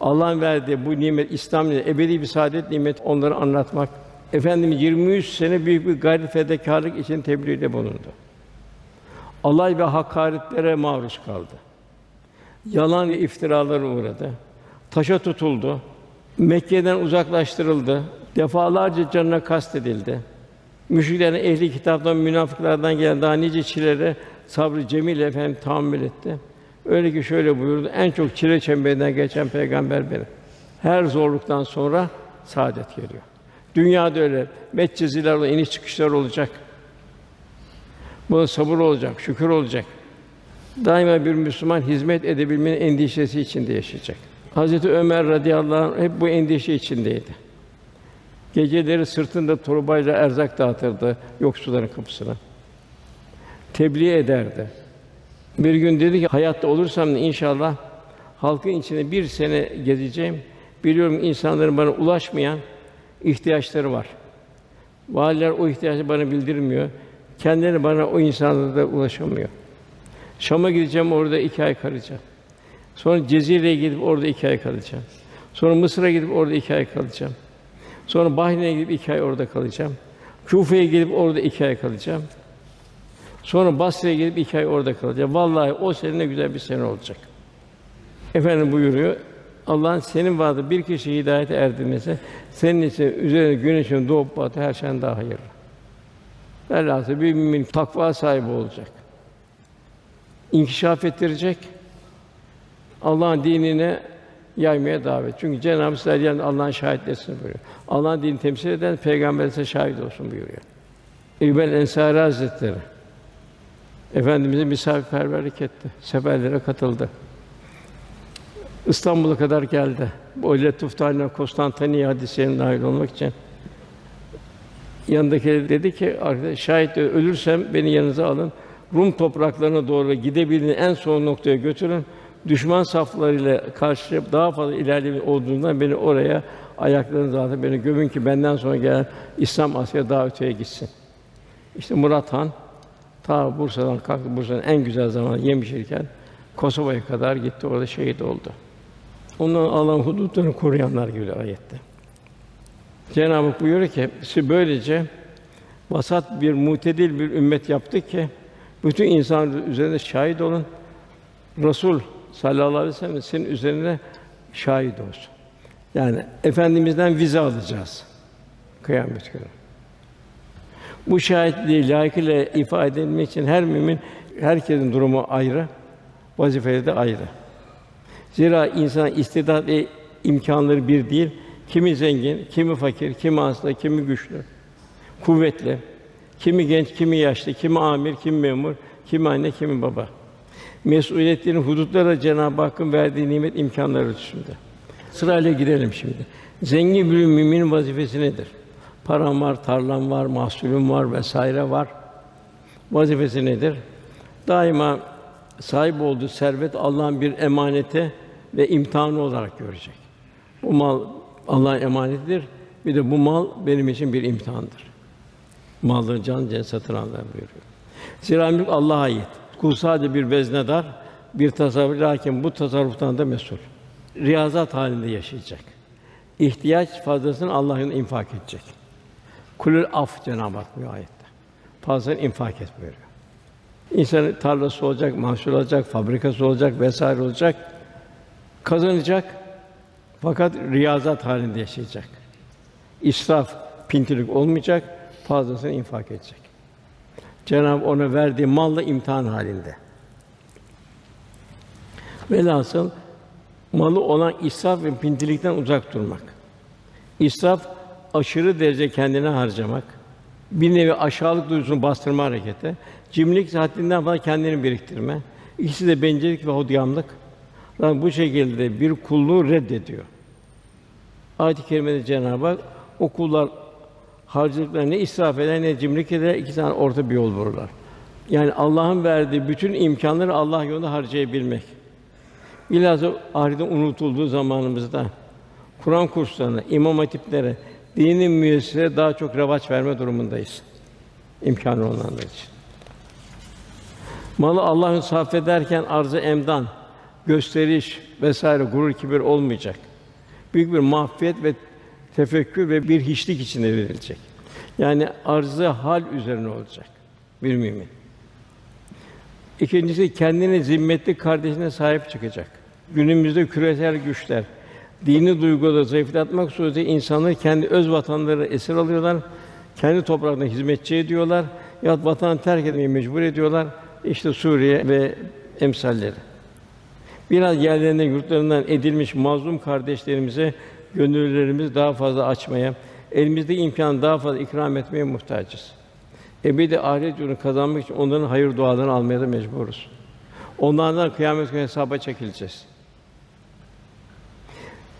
Allah'ın verdiği bu nimet, İslam nimeti, ebedi bir saadet nimeti onları anlatmak. Efendimiz 23 sene büyük bir gayret fedakarlık için tebliğde bulundu. Alay ve hakaretlere maruz kaldı. Yalan ve iftiralara uğradı. Taşa tutuldu. Mekke'den uzaklaştırıldı. Defalarca canına kastedildi. Müşriklerin ehli kitaptan, münafıklardan gelen daha nice çilelere sabrı cemil efendim tahammül etti. Öyle ki şöyle buyurdu. En çok çile çemberinden geçen peygamber benim. Her zorluktan sonra saadet geliyor. Dünyada öyle metçiziler iniş çıkışlar olacak. Buna sabır olacak, şükür olacak. Daima bir Müslüman hizmet edebilmenin endişesi içinde yaşayacak. Hazreti Ömer radıyallahu anh hep bu endişe içindeydi. Geceleri sırtında torbayla erzak dağıtırdı yoksulların kapısına. Tebliğ ederdi. Bir gün dedi ki hayatta olursam inşallah halkın içinde bir sene gezeceğim. Biliyorum insanların bana ulaşmayan ihtiyaçları var. Valiler o ihtiyacı bana bildirmiyor. Kendileri bana o insanlara da ulaşamıyor. Şam'a gideceğim, orada iki ay kalacağım. Sonra Cezire'ye gidip orada iki ay kalacağım. Sonra Mısır'a gidip orada iki ay kalacağım. Sonra Bahreyn'e gidip iki ay orada kalacağım. Küfe'ye gidip orada iki ay kalacağım. Sonra Basra'ya gidip iki ay orada kalacağım. Vallahi o sene ne güzel bir sene olacak. Efendim buyuruyor. Allah'ın senin vaadi bir kişi hidayete erdirmesi senin için üzerine güneşin doğup batı her şeyden daha hayırlı. Velhâsıl bir mümin takva sahibi olacak. İnkişaf ettirecek. Allah'ın dinine yaymaya davet. Çünkü Cenab-ı Hak yani Allah'ın şahitlesin buyuruyor. Allah'ın dinini temsil eden peygamber şahit olsun buyuruyor. İbn Ensari Hazretleri Efendimiz'e misafirperverlik etti. Seferlere katıldı. İstanbul'a kadar geldi. Bu Letuftaline Konstantiniye hadisine nail olmak için. Yanındaki dedi ki, arkadaş şayet ölürsem beni yanınıza alın. Rum topraklarına doğru gidebildiğin en son noktaya götürün. Düşman saflarıyla karşılayıp daha fazla ilerleme olduğundan beni oraya ayaklarınız altında beni gömün ki benden sonra gelen İslam Asya daha öteye gitsin. İşte Murat Han ta Bursa'dan kalktı. Bursa'nın en güzel zamanı Yemişirken Kosova'ya kadar gitti. Orada şehit oldu. Ondan Allah'ın hudutlarını koruyanlar gibi ayette. Cenab-ı Hak buyuruyor ki, siz böylece vasat bir mutedil bir ümmet yaptık ki bütün insan üzerinde şahit olun. Resul sallallahu aleyhi ve sellem senin üzerine şahit olsun. Yani efendimizden vize alacağız kıyamet günü. Bu şahitliği layıkıyla ifade edilmek için her mümin herkesin durumu ayrı, vazifeleri de ayrı. Zira insan istidat ve imkanları bir değil. Kimi zengin, kimi fakir, kimi hasta, kimi güçlü, kuvvetli, kimi genç, kimi yaşlı, kimi amir, kimi memur, kimi anne, kimi baba. Mesuliyetlerin hudutları Cenab-ı Hakk'ın verdiği nimet imkanları üstünde. Sırayla girelim şimdi. Zengin bir müminin vazifesi nedir? Param var, tarlam var, mahsulüm var vesaire var. Vazifesi nedir? Daima sahip olduğu servet Allah'ın bir emanete ve imtihanı olarak görecek. Bu mal Allah'ın emanetidir. Bir de bu mal benim için bir imtihandır. Malları can can satın alırlar buyuruyor. Zira mülk Allah'a ait. Kul sadece bir veznedar, bir tasarruf lakin bu tasarruftan da mesul. Riyazat halinde yaşayacak. İhtiyaç fazlasını Allah'ın infak edecek. Kulül af Cenab-ı Hak bu ayette. Fazlasını infak et buyuruyor. İnsanın tarlası olacak, mahsul olacak, fabrikası olacak vesaire olacak. Kazanacak fakat riyazat halinde yaşayacak. İsraf, pintilik olmayacak, fazlasını infak edecek. Cenab-ı ona verdiği malla imtihan halinde. Velhasıl malı olan israf ve pintilikten uzak durmak. İsraf aşırı derece kendine harcamak, bir nevi aşağılık duygusunu bastırma hareketi, cimrilik haddinden fazla kendini biriktirme, ikisi de bencillik ve hodgamlık. Bu şekilde bir kulluğu reddediyor. Ayet-i kerimede Cenab-ı Hak o kullar harcadıklarını ne israf eder ne cimrilik eder, iki tane orta bir yol vururlar. Yani Allah'ın verdiği bütün imkanları Allah yolunda harcayabilmek. Bilhassa ahirete unutulduğu zamanımızda Kur'an kurslarına, imam hatiplere, dinin müesseselere daha çok revaç verme durumundayız. İmkanı olanlar için. Malı Allah'ın sarf ederken arzı emdan, gösteriş vesaire gurur kibir olmayacak. Büyük bir mahfiyet ve tefekkür ve bir hiçlik içinde verilecek. Yani arzı hal üzerine olacak bir mümin. İkincisi kendine zimmetli kardeşine sahip çıkacak. Günümüzde küresel güçler dini duyguları zayıflatmak suretiyle insanları kendi öz vatanları esir alıyorlar. Kendi topraklarına hizmetçi ediyorlar. Ya vatanı terk etmeye mecbur ediyorlar. İşte Suriye ve emsalleri. Biraz yerlerinden, yurtlarından edilmiş mazlum kardeşlerimize gönüllerimiz daha fazla açmaya, elimizde imkan daha fazla ikram etmeye muhtacız. Ebedi ahiret yurdu kazanmak için onların hayır dualarını almaya da mecburuz. Onlardan kıyamet günü hesaba çekileceğiz.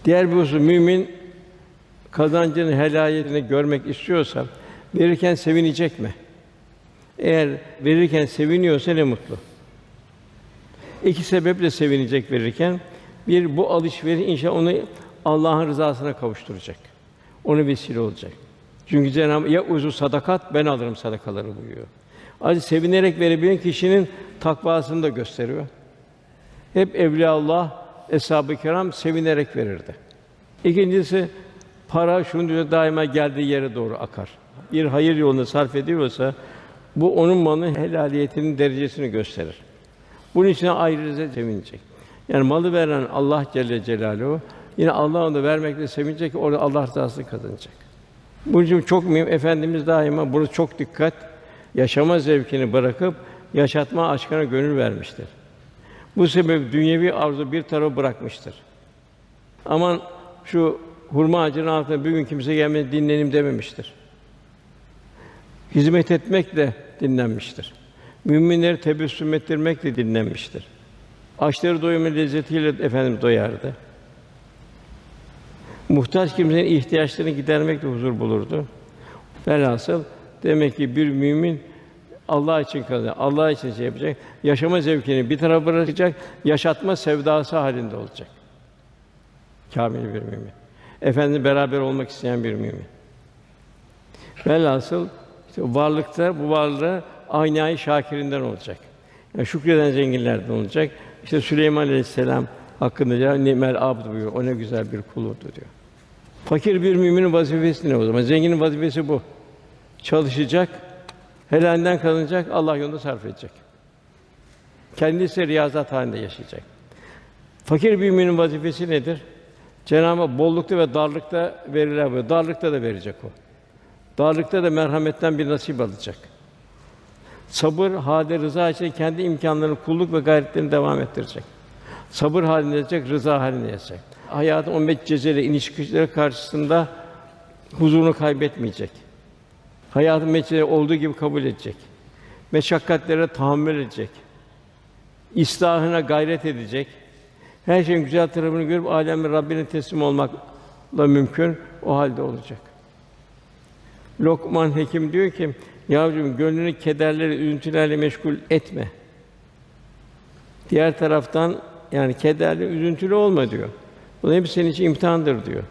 Diğer bir husus mümin kazancının helaliyetini görmek istiyorsa verirken sevinecek mi? Eğer verirken seviniyorsa ne mutlu. İki sebeple sevinecek verirken. Bir, bu alışveriş inşallah onu Allah'ın rızasına kavuşturacak. Onu vesile olacak. Çünkü Cenab-ı ya uzu sadakat ben alırım sadakaları buyuruyor. Ayrıca sevinerek verebilen kişinin takvasını da gösteriyor. Hep evliya Allah, eshab-ı kiram sevinerek verirdi. İkincisi para üzerine daima geldiği yere doğru akar. Bir hayır yolunda sarf ediyorsa bu onun malının helaliyetinin derecesini gösterir. Bunun için ayrıca sevinecek. Yani malı veren Allah Celle Celaluhu yine Allah onu vermekle sevinecek ki orada Allah rızasını kazanacak. Bunun için çok mühim efendimiz daima burada çok dikkat yaşama zevkini bırakıp yaşatma aşkına gönül vermiştir. Bu sebep dünyevi arzu bir tarafa bırakmıştır. Aman şu hurma ağacının altına bir gün kimse gelmedi dinlenim dememiştir. Hizmet etmekle dinlenmiştir. Müminleri tebessüm ettirmekle dinlenmiştir. Açları doyurma lezzetiyle efendim doyardı. Muhtaç kimsenin ihtiyaçlarını gidermekle huzur bulurdu. Velhasıl demek ki bir mümin Allah için kazanıyor. Allah için şey yapacak. Yaşama zevkini bir tarafa bırakacak, yaşatma sevdası halinde olacak. Kâmil bir mümin. Efendi beraber olmak isteyen bir mümin. Velhasıl işte varlıkta bu varlığı aynayı şakirinden olacak. Yani şükreden zenginlerden olacak. İşte Süleyman Aleyhisselam hakkında ya nimel abd buyuruyor. O ne güzel bir kuluydu diyor. Fakir bir müminin vazifesi ne o zaman? Zenginin vazifesi bu. Çalışacak, helalinden kazanacak, Allah yolunda sarf edecek. Kendisi riyazat halinde yaşayacak. Fakir bir müminin vazifesi nedir? Cenab-ı Hak bollukta ve darlıkta verirler bu. Darlıkta da verecek o. Darlıkta da merhametten bir nasip alacak. Sabır, hade, rıza için kendi imkanlarını, kulluk ve gayretlerini devam ettirecek. Sabır halinde edecek, rıza halinde edecek. Hayatın o meccezeli iniş çıkışları karşısında huzurunu kaybetmeyecek. Hayatın meccezeli olduğu gibi kabul edecek. Meşakkatlere tahammül edecek. İslahına gayret edecek. Her şeyin güzel tarafını görüp âlemin Rabbine teslim olmakla mümkün o halde olacak. Lokman Hekim diyor ki, yavrum gönlünü kederleri, üzüntülerle meşgul etme. Diğer taraftan yani kederli, üzüntülü olma diyor. Bu hep senin için imtihandır diyor.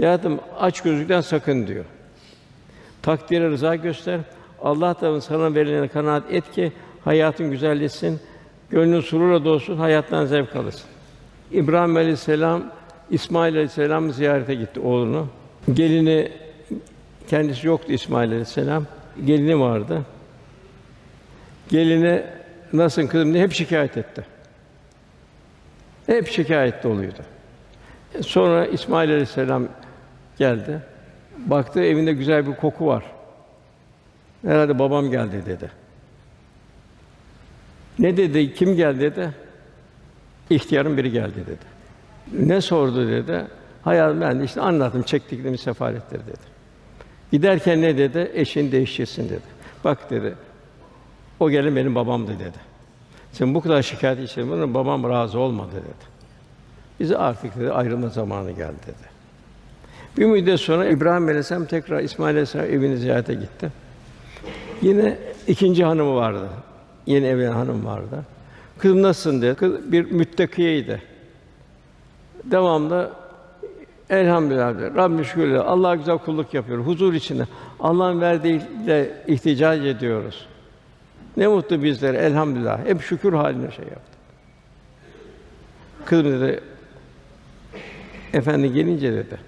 Hayatım aç gözlükten sakın diyor. Takdire rıza göster. Allah tarafından sana verilene kanaat et ki hayatın güzelleşsin, gönlün sururla dolsun, hayattan zevk alırsın. İbrahim Aleyhisselam İsmail Aleyhisselam ziyarete gitti oğlunu. Gelini kendisi yoktu İsmail Aleyhisselam. Gelini vardı. Gelini nasıl kızım diye hep şikayet etti. Hep şikayette oluyordu. Sonra İsmail Aleyhisselam geldi. Baktı evinde güzel bir koku var. Herhalde babam geldi dedi. Ne dedi? Kim geldi dedi? İhtiyarın biri geldi dedi. Ne sordu dedi? Hayal ben işte anlattım çektiklerimi sefarettir dedi. Giderken ne dedi? Eşin değişeceksin dedi. Bak dedi. O gelin benim babamdı dedi. Sen bu kadar şikayet için bunu babam razı olmadı dedi. Bize artık dedi ayrılma zamanı geldi dedi. Bir müddet sonra İbrahim Aleyhisselam tekrar İsmail Aleyhisselam evini ziyarete gitti. Yine ikinci hanımı vardı. Yeni evlen hanım vardı. Kızım nasılsın dedi. Kız bir müttakiyeydi. Devamlı elhamdülillah. Rabbim şükürler. Allah güzel kulluk yapıyor. Huzur içinde. Allah'ın verdiğiyle ihticac ediyoruz. Ne mutlu bizlere elhamdülillah. Hep şükür haline şey yaptı. Kızım dedi, efendi gelince dedi,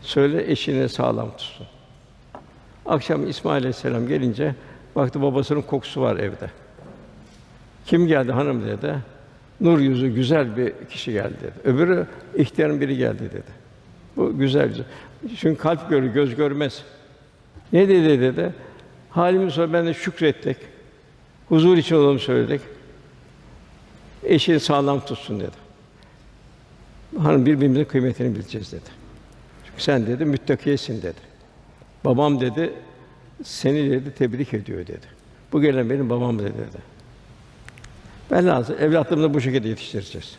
söyle eşini sağlam tutsun. Akşam İsmail Aleyhisselam gelince baktı babasının kokusu var evde. Kim geldi hanım dedi. Nur yüzü güzel bir kişi geldi dedi. Öbürü ihtiyarın biri geldi dedi. Bu güzel güzel. Çünkü kalp görür, göz görmez. Ne dedi dedi? Halimi sonra ben de şükrettik. Huzur için olalım söyledik. Eşini sağlam tutsun dedi. Hanım birbirimizin kıymetini bileceğiz dedi. Çünkü sen dedi müttakiyesin dedi. Babam dedi seni dedi tebrik ediyor dedi. Bu gelen benim babam dedi. dedi. Ben lazım evlatlarımızı bu şekilde yetiştireceğiz.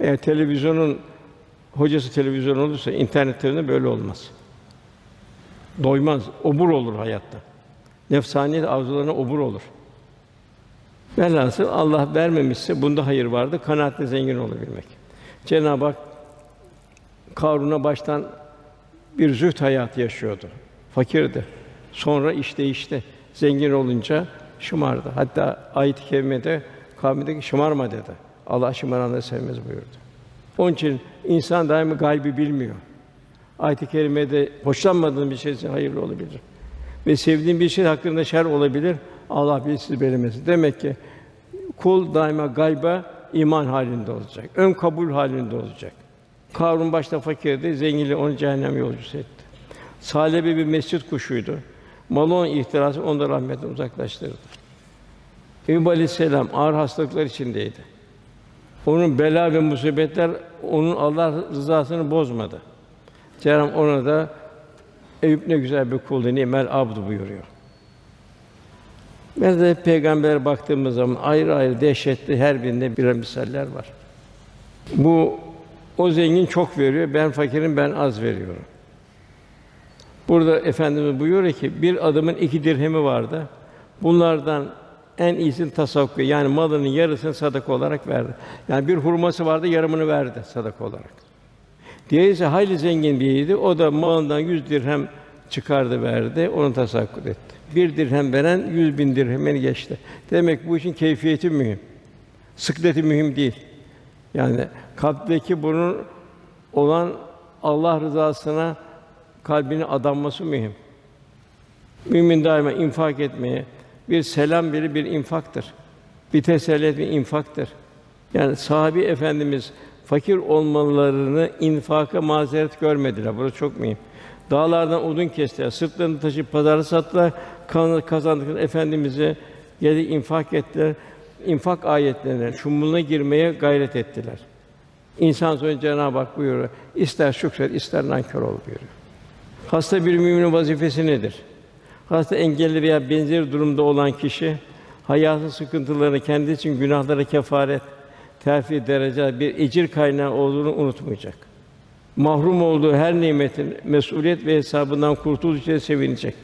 Eğer televizyonun hocası televizyon olursa internet böyle olmaz. Doymaz, obur olur hayatta. Nefsani arzularına obur olur. Velhasıl Allah vermemişse bunda hayır vardı. Kanaatle zengin olabilmek. Cenab-ı Hak Karun'a baştan bir zühd hayatı yaşıyordu. Fakirdi. Sonra iş değişti. Zengin olunca şımardı. Hatta ayet-i kerimede kavmindeki şımarma dedi. Allah şımaranları sevmez buyurdu. Onun için insan daima gaybi bilmiyor. Ayet-i kerimede hoşlanmadığın bir şey hayırlı olabilir. Ve sevdiğin bir şey hakkında şer olabilir. Allah bilir sizi. Demek ki kul daima gayba iman halinde olacak. Ön kabul halinde olacak. Karun başta fakirdi, zenginliği onu cehennem yolcusu etti. Salebi bir mescit kuşuydu. Malı onun ihtirası onu da rahmetten uzaklaştırdı. Eyüp Aleyhisselam ağır hastalıklar içindeydi. Onun bela ve musibetler onun Allah rızasını bozmadı. Cenab-ı ona da Eyüp ne güzel bir kuldu, nimel abdu buyuruyor. Ben de peygamber baktığımız zaman ayrı ayrı dehşetli her birinde birer misaller var. Bu o zengin çok veriyor, ben fakirim, ben az veriyorum. Burada efendimiz buyuruyor ki bir adamın iki dirhemi vardı. Bunlardan en iyisini tasavvuf yani malının yarısını sadaka olarak verdi. Yani bir hurması vardı, yarımını verdi sadaka olarak. Diğeri ise hayli zengin biriydi. O da malından yüz dirhem çıkardı verdi, onu tasakkuk etti. Bir dirhem veren yüz bin dirhemini geçti. Demek bu işin keyfiyeti mühim. Sıkleti mühim değil. Yani kalpteki bunun olan Allah rızasına kalbini adanması mühim. Mümin daima infak etmeye, bir selam biri bir infaktır. Bir teselli bir infaktır. Yani sahabi efendimiz fakir olmalarını infaka mazeret görmediler. Burası çok mühim. Dağlardan odun kestiler, sırtlarını taşıyıp pazara sattılar. Kazandıkları efendimize geldi infak ettiler. İnfak ayetlerine, şumuluna girmeye gayret ettiler. İnsan sonra Cenab-ı Hak buyuruyor, ister şükret, ister nankör ol buyuruyor. Hasta bir müminin vazifesi nedir? Hasta engelli veya benzeri durumda olan kişi hayatın sıkıntılarını kendi için günahlara kefaret, terfi derece bir ecir kaynağı olduğunu unutmayacak. Mahrum olduğu her nimetin mesuliyet ve hesabından kurtuluş için sevinecek.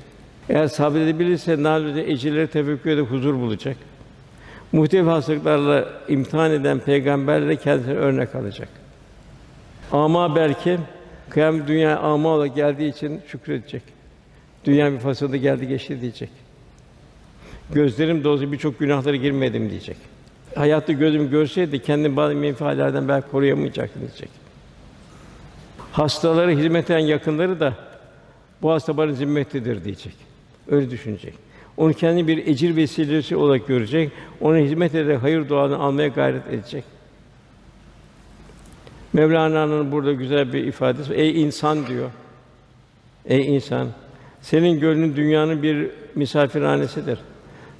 Eğer sabredebilirse nâlide ecirleri tefekkür edip huzur bulacak. Muhtelif hastalıklarla imtihan eden peygamberlere kendisine örnek alacak. Ama belki kıyam dünya ama olarak geldiği için şükredecek. Dünya bir fasılda geldi geçti diyecek. Gözlerim dolusu birçok günahlara girmedim diyecek. Hayatta gözüm görseydi kendini bazı menfaatlerden belki koruyamayacaktım diyecek. Hastalara hizmet eden yakınları da bu hasta bana zimmetlidir diyecek. Öyle düşünecek. Onu kendi bir ecir vesilesi olarak görecek. Ona hizmet ederek hayır duanı almaya gayret edecek. Mevlana'nın burada güzel bir ifadesi. Ey insan diyor. Ey insan, senin gönlün dünyanın bir misafirhanesidir.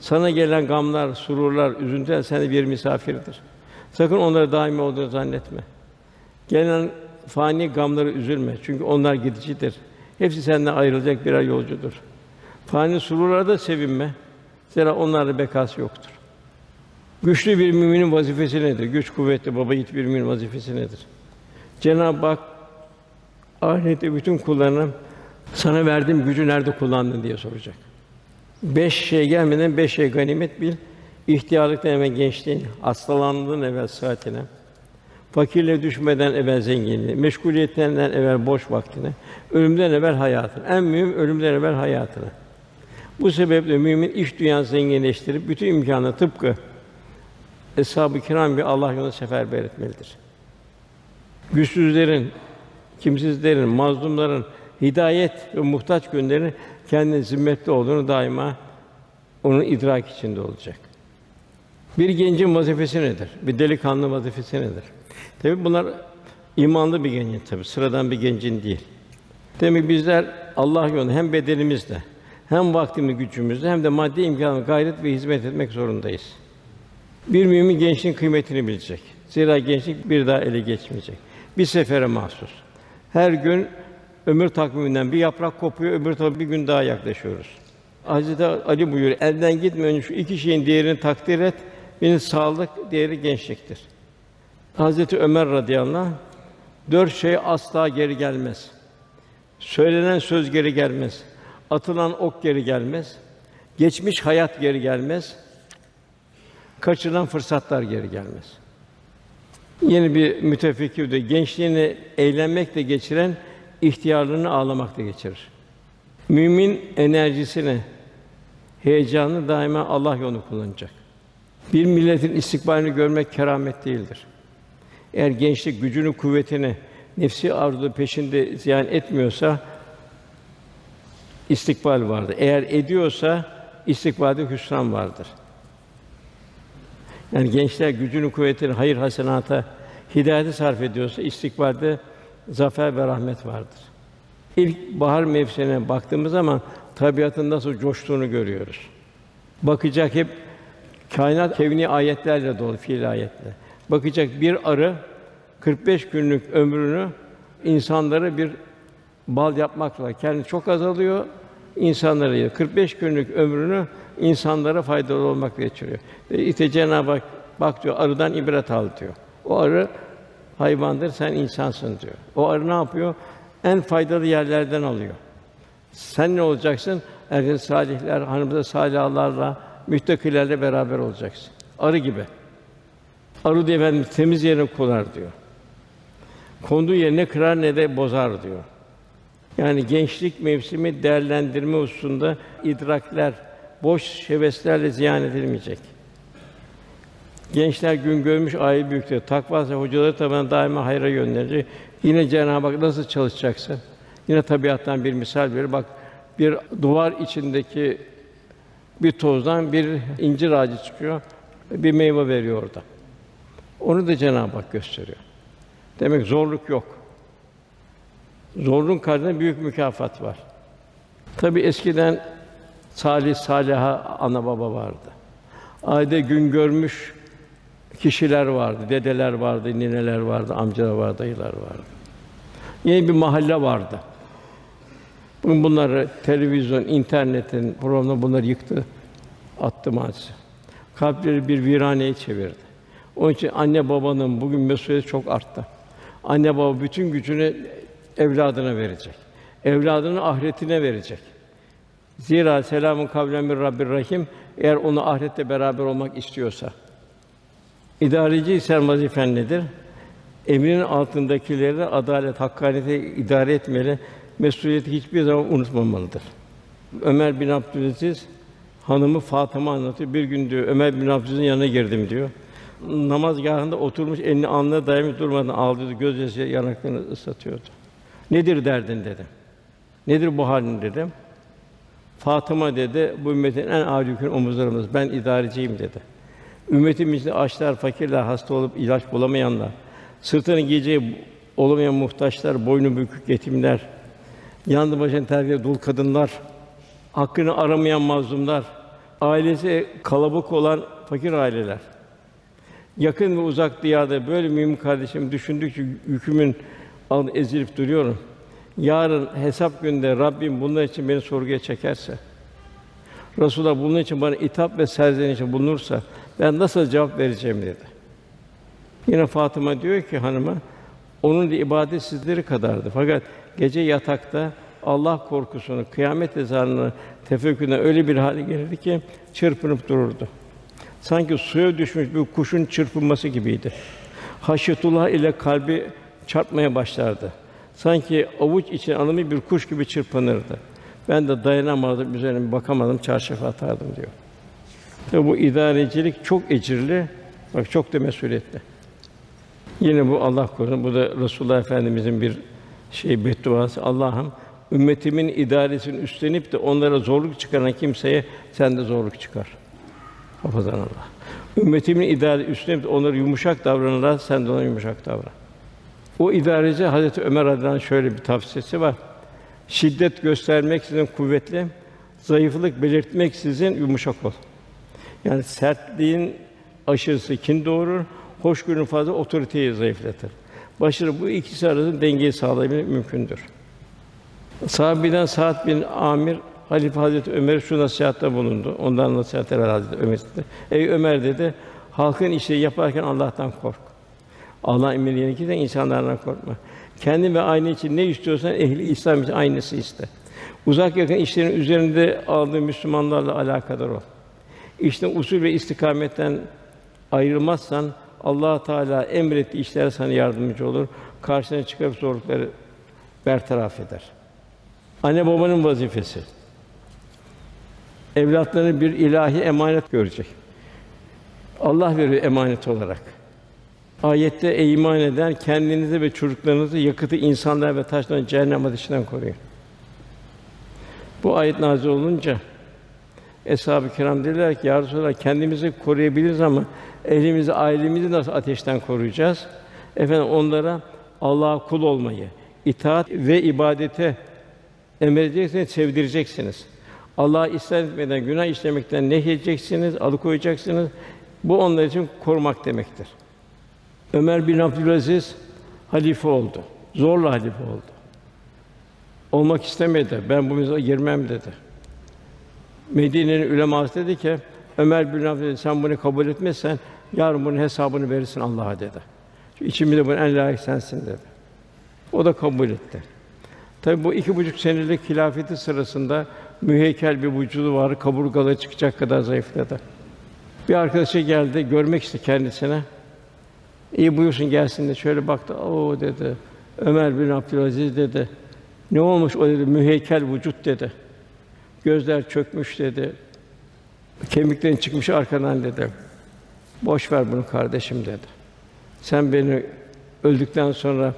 Sana gelen gamlar, sururlar, üzüntüler senin bir misafirdir. Sakın onları daimi olduğunu zannetme. Gelen fani gamları üzülme. Çünkü onlar gidicidir. Hepsi senden ayrılacak birer yolcudur. Fani sururlara da sevinme. Zira onlarda bekası yoktur. Güçlü bir müminin vazifesi nedir? Güç kuvvetli baba yiğit bir müminin vazifesi nedir? Cenab-ı Hak ahirette bütün kullarına sana verdiğim gücü nerede kullandın diye soracak. Beş şey gelmeden beş şey ganimet bil. İhtiyarlıktan evvel gençliğin, hastalandığın evvel sıhhatine, fakirle düşmeden evvel zenginliği, meşguliyetten evvel boş vaktine, ölümden evvel hayatın. En mühim ölümden evvel hayatını. Bu sebeple mümin iş dünyasını zenginleştirip bütün imkanı tıpkı eshab-ı kiram bir Allah yolunda seferber etmelidir. Güçsüzlerin, kimsizlerin, mazlumların hidayet ve muhtaç günlerin kendi zimmetli olduğunu daima onun idrak içinde olacak. Bir gencin vazifesi nedir? Bir delikanlı vazifesi nedir? Tabi bunlar imanlı bir gencin tabi, sıradan bir gencin değil. Demek bizler Allah yolunda hem bedenimizle, hem vaktimiz gücümüzle hem de maddi imkanla gayret ve hizmet etmek zorundayız. Bir mümin gençliğin kıymetini bilecek. Zira gençlik bir daha ele geçmeyecek. Bir sefere mahsus. Her gün ömür takviminden bir yaprak kopuyor, öbür tarafa bir gün daha yaklaşıyoruz. Hazreti Ali buyuruyor, elden gitme önce şu iki şeyin değerini takdir et. Birinin sağlık, diğeri gençliktir. Hazreti Ömer radıyallahu anh, dört şey asla geri gelmez. Söylenen söz geri gelmez. Atılan ok geri gelmez. Geçmiş hayat geri gelmez. Kaçırılan fırsatlar geri gelmez. Yeni bir mütefekkir de gençliğini eğlenmekle geçiren ihtiyarlığını ağlamakla geçirir. Mümin enerjisini, heyecanı daima Allah yolunu kullanacak. Bir milletin istikbalini görmek keramet değildir. Eğer gençlik gücünü, kuvvetini nefsi arzu peşinde ziyan etmiyorsa istikbal vardır. Eğer ediyorsa istikbalde hüsran vardır. Yani gençler gücünü, kuvvetini hayır hasenata, hidayete sarf ediyorsa istikbalde zafer ve rahmet vardır. İlk bahar mevsimine baktığımız zaman tabiatın nasıl coştuğunu görüyoruz. Bakacak hep kainat kevni ayetlerle dolu, fiil ayetler. Bakacak bir arı 45 günlük ömrünü insanlara bir bal yapmakla kendi çok azalıyor, insanlara yiyor. 45 günlük ömrünü insanlara faydalı olmakla geçiriyor. Ve işte Cenab-ı Hak bak diyor arıdan ibret al diyor. O arı hayvandır, sen insansın diyor. O arı ne yapıyor? En faydalı yerlerden alıyor. Sen ne olacaksın? Erkek salihler, hanımda salihlerle, müttakilerle beraber olacaksın. Arı gibi. Arı diye Efendimiz temiz yerine konar diyor. Konduğu yerine kırar ne de bozar diyor. Yani gençlik mevsimi değerlendirme hususunda idrakler, boş heveslerle ziyan edilmeyecek. Gençler gün görmüş ayı büyüktür. Takva ve hocaları taban daima hayra yönlendirecek. Yine Cenab-ı Hak nasıl çalışacaksın? Yine tabiattan bir misal verir. Bak bir duvar içindeki bir tozdan bir incir ağacı çıkıyor. Bir meyve veriyor orada. Onu da Cenab-ı Hak gösteriyor. Demek zorluk yok. Zorluğun karşısında büyük mükafat var. Tabi eskiden salih saliha ana baba vardı. Ayda gün görmüş kişiler vardı, dedeler vardı, nineler vardı, amcalar vardı, dayılar vardı. Yeni bir mahalle vardı. Bugün bunları televizyon, internetin programı bunları yıktı, attı maalesef. Kalpleri bir viraneye çevirdi. Onun için anne babanın bugün mesuliyeti çok arttı. Anne baba bütün gücünü evladına verecek. Evladının ahiretine verecek. Zira selamun kavlen min Rabbir Rahim eğer onu ahirette beraber olmak istiyorsa. İdareci ise vazifen nedir? Emrinin altındakileri adalet, hakkaniyete idare etmeli, mesuliyeti hiçbir zaman unutmamalıdır. Ömer bin Abdülaziz hanımı Fatıma anlatıyor. Bir gün diyor Ömer bin Abdülaziz'in yanına girdim diyor. Namazgahında oturmuş elini alnına dayamış durmadan ağlıyordu. Gözyaşı yanaklarını ıslatıyordu. Nedir derdin dedim. Nedir bu halin dedim. Fatıma dedi, bu ümmetin en yükün omuzlarımız. Ben idareciyim dedi. Ümmetimizde açlar, fakirler, hasta olup ilaç bulamayanlar, sırtını giyeceği olamayan muhtaçlar, boynu bükük yetimler, yandı başını terk dul kadınlar, hakkını aramayan mazlumlar, ailesi kalabalık olan fakir aileler. Yakın ve uzak diyarda böyle mümin kardeşim düşündükçe yükümün al ezilip duruyorum. Yarın hesap gününde Rabbim bunlar için beni sorguya çekerse, Resulullah bunun için bana itap ve serzenişte bulunursa ben nasıl cevap vereceğim dedi. Yine Fatıma diyor ki hanıma, onun da sizleri kadardı. Fakat gece yatakta Allah korkusunu, kıyamet ezanını tefekkürüne öyle bir hale gelirdi ki çırpınıp dururdu. Sanki suya düşmüş bir kuşun çırpınması gibiydi. Haşyetullah ile kalbi çarpmaya başlardı. Sanki avuç içine alınmış bir kuş gibi çırpınırdı. Ben de dayanamadım, üzerine bakamadım, çarşaf atardım diyor. Tabi bu idarecilik çok ecirli, bak çok da mesuliyetli. Yine bu Allah korusun, bu da Resulullah Efendimizin bir şey bedduası. Allah'ım ümmetimin idaresini üstlenip de onlara zorluk çıkaran kimseye sen de zorluk çıkar. Hafızan Allah. Ümmetimin idare üstlenip de onlara yumuşak davranırlar, sen de ona yumuşak davran. O idareci Hazreti Ömer adına şöyle bir tavsiyesi var. Şiddet göstermek sizin kuvvetli, zayıflık belirtmek sizin yumuşak ol. Yani sertliğin aşırısı kin doğurur, hoşgörünün fazla otoriteyi zayıflatır. Başarı bu ikisi arasında dengeyi sağlayabilmek mümkündür. Sahabeden Sa'd bin Amir Halife Hazreti Ömer şu nasihatte bulundu. Ondan nasihat eder Hazreti Ömer. Ey Ömer dedi, halkın işleri yaparken Allah'tan kork. Allah emrini yerine insanlardan korkma. Kendi ve aynı için ne istiyorsan ehli İslam için aynısı iste. Uzak yakın işlerin üzerinde aldığı Müslümanlarla alakadar ol. İşte usul ve istikametten ayrılmazsan Allah Teala emrettiği işlere sana yardımcı olur. Karşına çıkıp zorlukları bertaraf eder. Anne babanın vazifesi. Evlatlarını bir ilahi emanet görecek. Allah veriyor emanet olarak. Ayette "Ey iman eden kendinizi ve çocuklarınızı yakıtı insanlar ve taşların cehennem ateşinden koruyun. Bu ayet nazil olunca Eshab-ı Kiram dediler ki ya Resulallah kendimizi koruyabiliriz ama elimizi, ailemizi nasıl ateşten koruyacağız? Efendim onlara Allah'a kul olmayı, itaat ve ibadete emredeceksiniz, sevdireceksiniz. Allah'a isyan etmeden, günah işlemekten nehyedeceksiniz, alıkoyacaksınız. Bu onlar için korumak demektir. Ömer bin Abdülaziz halife oldu. Zorla halife oldu. Olmak istemedi. Ben bu mizah girmem dedi. Medine'nin üleması dedi ki Ömer bin Abdülaziz sen bunu kabul etmezsen yarın bunun hesabını verirsin Allah'a dedi. Çünkü içimizde bunun en layık sensin dedi. O da kabul etti. Tabi bu iki buçuk senelik hilafeti sırasında müheykel bir vücudu var, kaburgaları çıkacak kadar zayıfladı. Bir arkadaşı geldi, görmek istedi kendisine. İyi buyursun gelsin de şöyle baktı. O dedi. Ömer bin Abdülaziz dedi. Ne olmuş o dedi müheykel vücut dedi. Gözler çökmüş dedi. Kemiklerin çıkmış arkadan dedi. Boş ver bunu kardeşim dedi. Sen beni öldükten sonra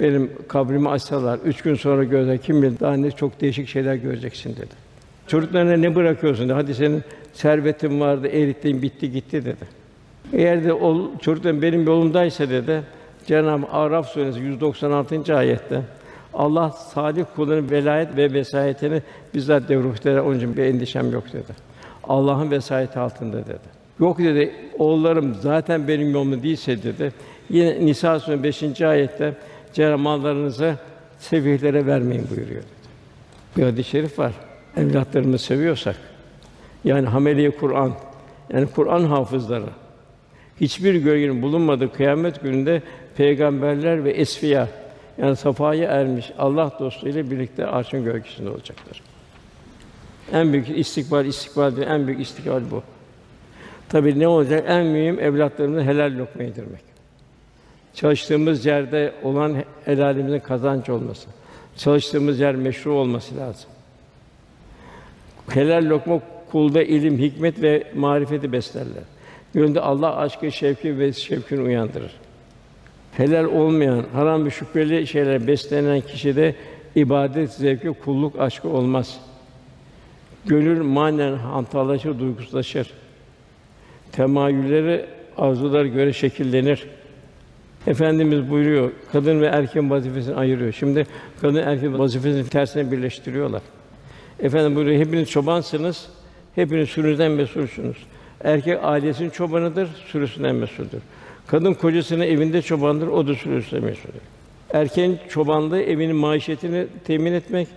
benim kabrimi açsalar, üç gün sonra gözler kim bilir daha ne çok değişik şeyler göreceksin dedi. Çocuklarına ne bırakıyorsun dedi. Hadi senin servetin vardı, erittin, bitti, gitti dedi. Eğer de ol, çocukların benim yolumdaysa dedi, Cenab-ı Araf suresi 196. ayette Allah salih kulların velayet ve vesayetini bizzat devruhtere onun için bir endişem yok dedi. Allah'ın vesayeti altında dedi. Yok dedi, oğullarım zaten benim yolumda değilse dedi. Yine Nisa suresi 5. ayette Cenab-ı mallarınızı sefihlere vermeyin buyuruyor dedi. Bir hadis-i şerif var. Evlatlarımızı seviyorsak yani hameliye Kur'an yani Kur'an hafızları hiçbir gölgenin bulunmadığı kıyamet gününde peygamberler ve esfiya yani safaya ermiş Allah dostu ile birlikte arşın gölgesinde olacaktır. En büyük istikbal istikbal değil, en büyük istikbal bu. Tabii ne olacak? En mühim evlatlarımızı helal lokma yedirmek. Çalıştığımız yerde olan helalimizin kazanç olması. Çalıştığımız yer meşru olması lazım. Helal lokma kulda ilim, hikmet ve marifeti beslerler. Gönlünde Allah aşkı, şevki ve şevkini uyandırır. Helal olmayan, haram ve şüpheli şeyler beslenen kişide ibadet zevki, kulluk aşkı olmaz. Gönül manen hantallaşır, duygusuzlaşır. Temayülleri arzular göre şekillenir. Efendimiz buyuruyor, kadın ve erkeğin vazifesini ayırıyor. Şimdi kadın erkek vazifesini tersine birleştiriyorlar. Efendim buyuruyor, hepiniz çobansınız, hepiniz sürünüzden mesulsünüz. Erkek ailesinin çobanıdır, sürüsünden mesuldür. Kadın kocasının evinde çobandır, o da sürüsünden mesuldür. Erkeğin çobanlığı evinin maişetini temin etmek,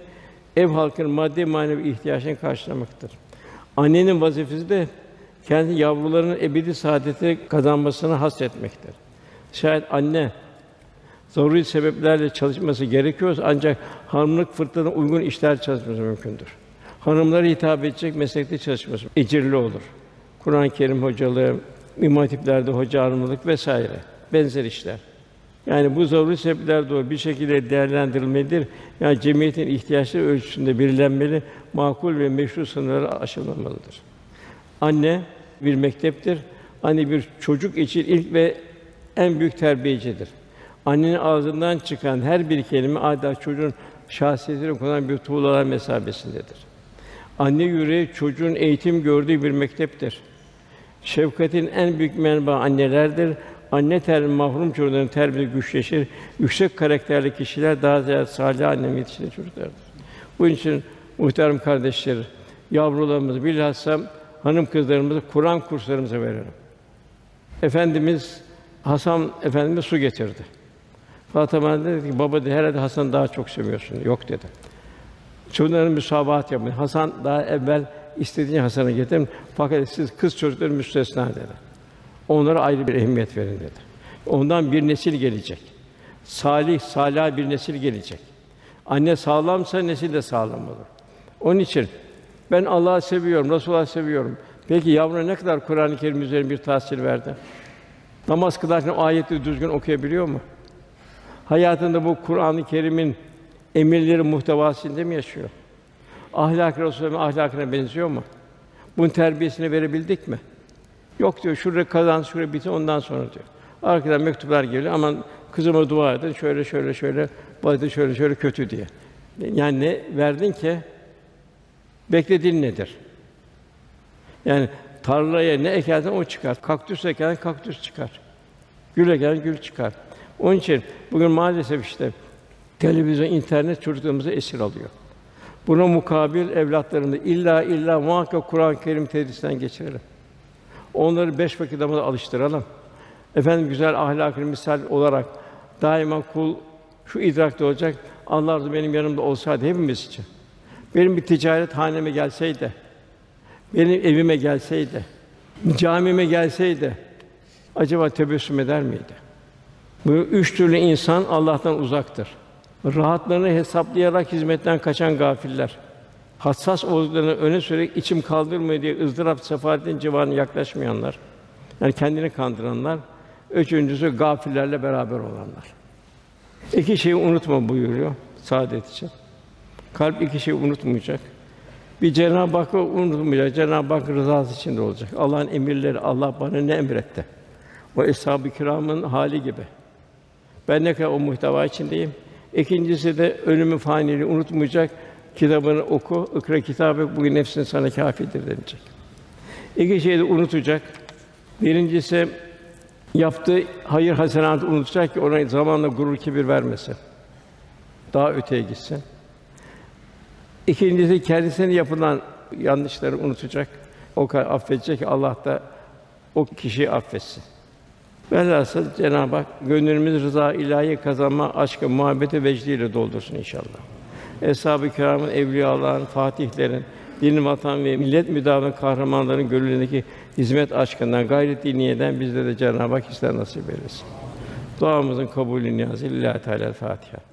ev halkının maddi manevi ihtiyaçlarını karşılamaktır. Annenin vazifesi de kendi yavrularının ebedi saadeti kazanmasını hasretmektir. Şayet anne zaruri sebeplerle çalışması gerekiyorsa ancak hanımlık fırtına uygun işler çalışması mümkündür. Hanımlara hitap edecek meslekte çalışması ecirli olur. Kur'an-ı Kerim hocalığı, imam hatiplerde hoca hanımlık vesaire benzer işler. Yani bu zaruri sebepler doğru bir şekilde değerlendirilmelidir. Yani cemiyetin ihtiyaçları ölçüsünde belirlenmeli, makul ve meşru sınırları aşılmamalıdır. Anne bir mekteptir. Anne bir çocuk için ilk ve en büyük terbiyecidir. Annenin ağzından çıkan her bir kelime adeta çocuğun şahsiyetini konan bir tuğlalar mesabesindedir. Anne yüreği çocuğun eğitim gördüğü bir mekteptir. Şefkatin en büyük menbaı annelerdir. Anne ter mahrum çocukların terbiyesi güçleşir. Yüksek karakterli kişiler daha ziyade salih anne yetiştiren çocuklardır. Bu için muhterem kardeşler, yavrularımız bilhassa hanım kızlarımızı Kur'an kurslarımıza verelim. Efendimiz Hasan Efendimiz su getirdi. Fatıma dedi ki baba dedi, herhalde Hasan daha çok seviyorsun. Yok dedi. Çocukların müsabahat yapın. Hasan daha evvel istediğini Hasan'a getirin. Fakat siz kız çocukları müstesna dedi. Onlara ayrı bir ehemmiyet verin dedi. Ondan bir nesil gelecek. Salih, salih bir nesil gelecek. Anne sağlamsa nesil de sağlam olur. Onun için ben Allah'ı seviyorum, Resulullah'ı seviyorum. Peki yavru ne kadar Kur'an-ı Kerim üzerine bir tahsil verdi? Namaz kılarken ayeti düzgün okuyabiliyor mu? Hayatında bu Kur'an-ı Kerim'in emirleri muhtevasında mı yaşıyor? Ahlak Resulullah'ın ahlakına benziyor mu? Bunun terbiyesini verebildik mi? Yok diyor, şurada kazan, şurada bitir, ondan sonra diyor. Arkadan mektuplar geliyor. Aman kızıma dua edin. Şöyle şöyle şöyle, bazı şöyle şöyle kötü diye. Yani ne verdin ki? Beklediğin nedir? Yani tarlaya ne ekersen o çıkar. Kaktüs ekersen kaktüs çıkar. Gül ekersen gül çıkar. Onun için bugün maalesef işte televizyon, internet çocuklarımızı esir alıyor. Buna mukabil evlatlarımızı illa illa muhakkak Kur'an-ı Kerim tedrisinden geçirelim. Onları beş vakit namaza alıştıralım. Efendim güzel ahlakı misal olarak daima kul şu idrakte olacak. Allah razı benim yanımda olsaydı hepimiz için. Benim bir ticaret haneme gelseydi, benim evime gelseydi, camime gelseydi acaba tebessüm eder miydi? Bu üç türlü insan Allah'tan uzaktır. Rahatlarını hesaplayarak hizmetten kaçan gafiller. Hassas olduklarını öne sürerek içim kaldırmıyor diye ızdırap sefaletin civarına yaklaşmayanlar. Yani kendini kandıranlar. Üçüncüsü gafillerle beraber olanlar. İki şeyi unutma buyuruyor saadet için. Kalp iki şeyi unutmayacak. Bir Cenab-ı Hakk'ı unutmayacak. Cenab-ı Hak rızası içinde olacak. Allah'ın emirleri, Allah bana ne emretti? O eshab-ı kiramın hali gibi. Ben ne kadar o muhteva içindeyim. İkincisi de ölümü faniliği unutmayacak. Kitabını oku, ikra kitabı bugün nefsin sana kâfidir denilecek. İki şeyi de unutacak. Birincisi yaptığı hayır hasenatı unutacak ki ona zamanla gurur kibir vermesin. Daha öteye gitsin. İkincisi kendisine yapılan yanlışları unutacak. O kadar affedecek ki Allah da o kişiyi affetsin. Velhasıl Cenab-ı Hak gönlümüz rıza ilahi kazanma, aşkı, muhabbeti, vecdiyle doldursun inşallah. Eshab-ı Kiram'ın, evliyaların, fatihlerin, din, vatan ve millet müdavimi kahramanların gönlündeki hizmet aşkından, gayret diniyeden bizde de Cenab-ı Hak hisler nasip eylesin. Duamızın kabulü niyazı Lillahi Teala Fatiha.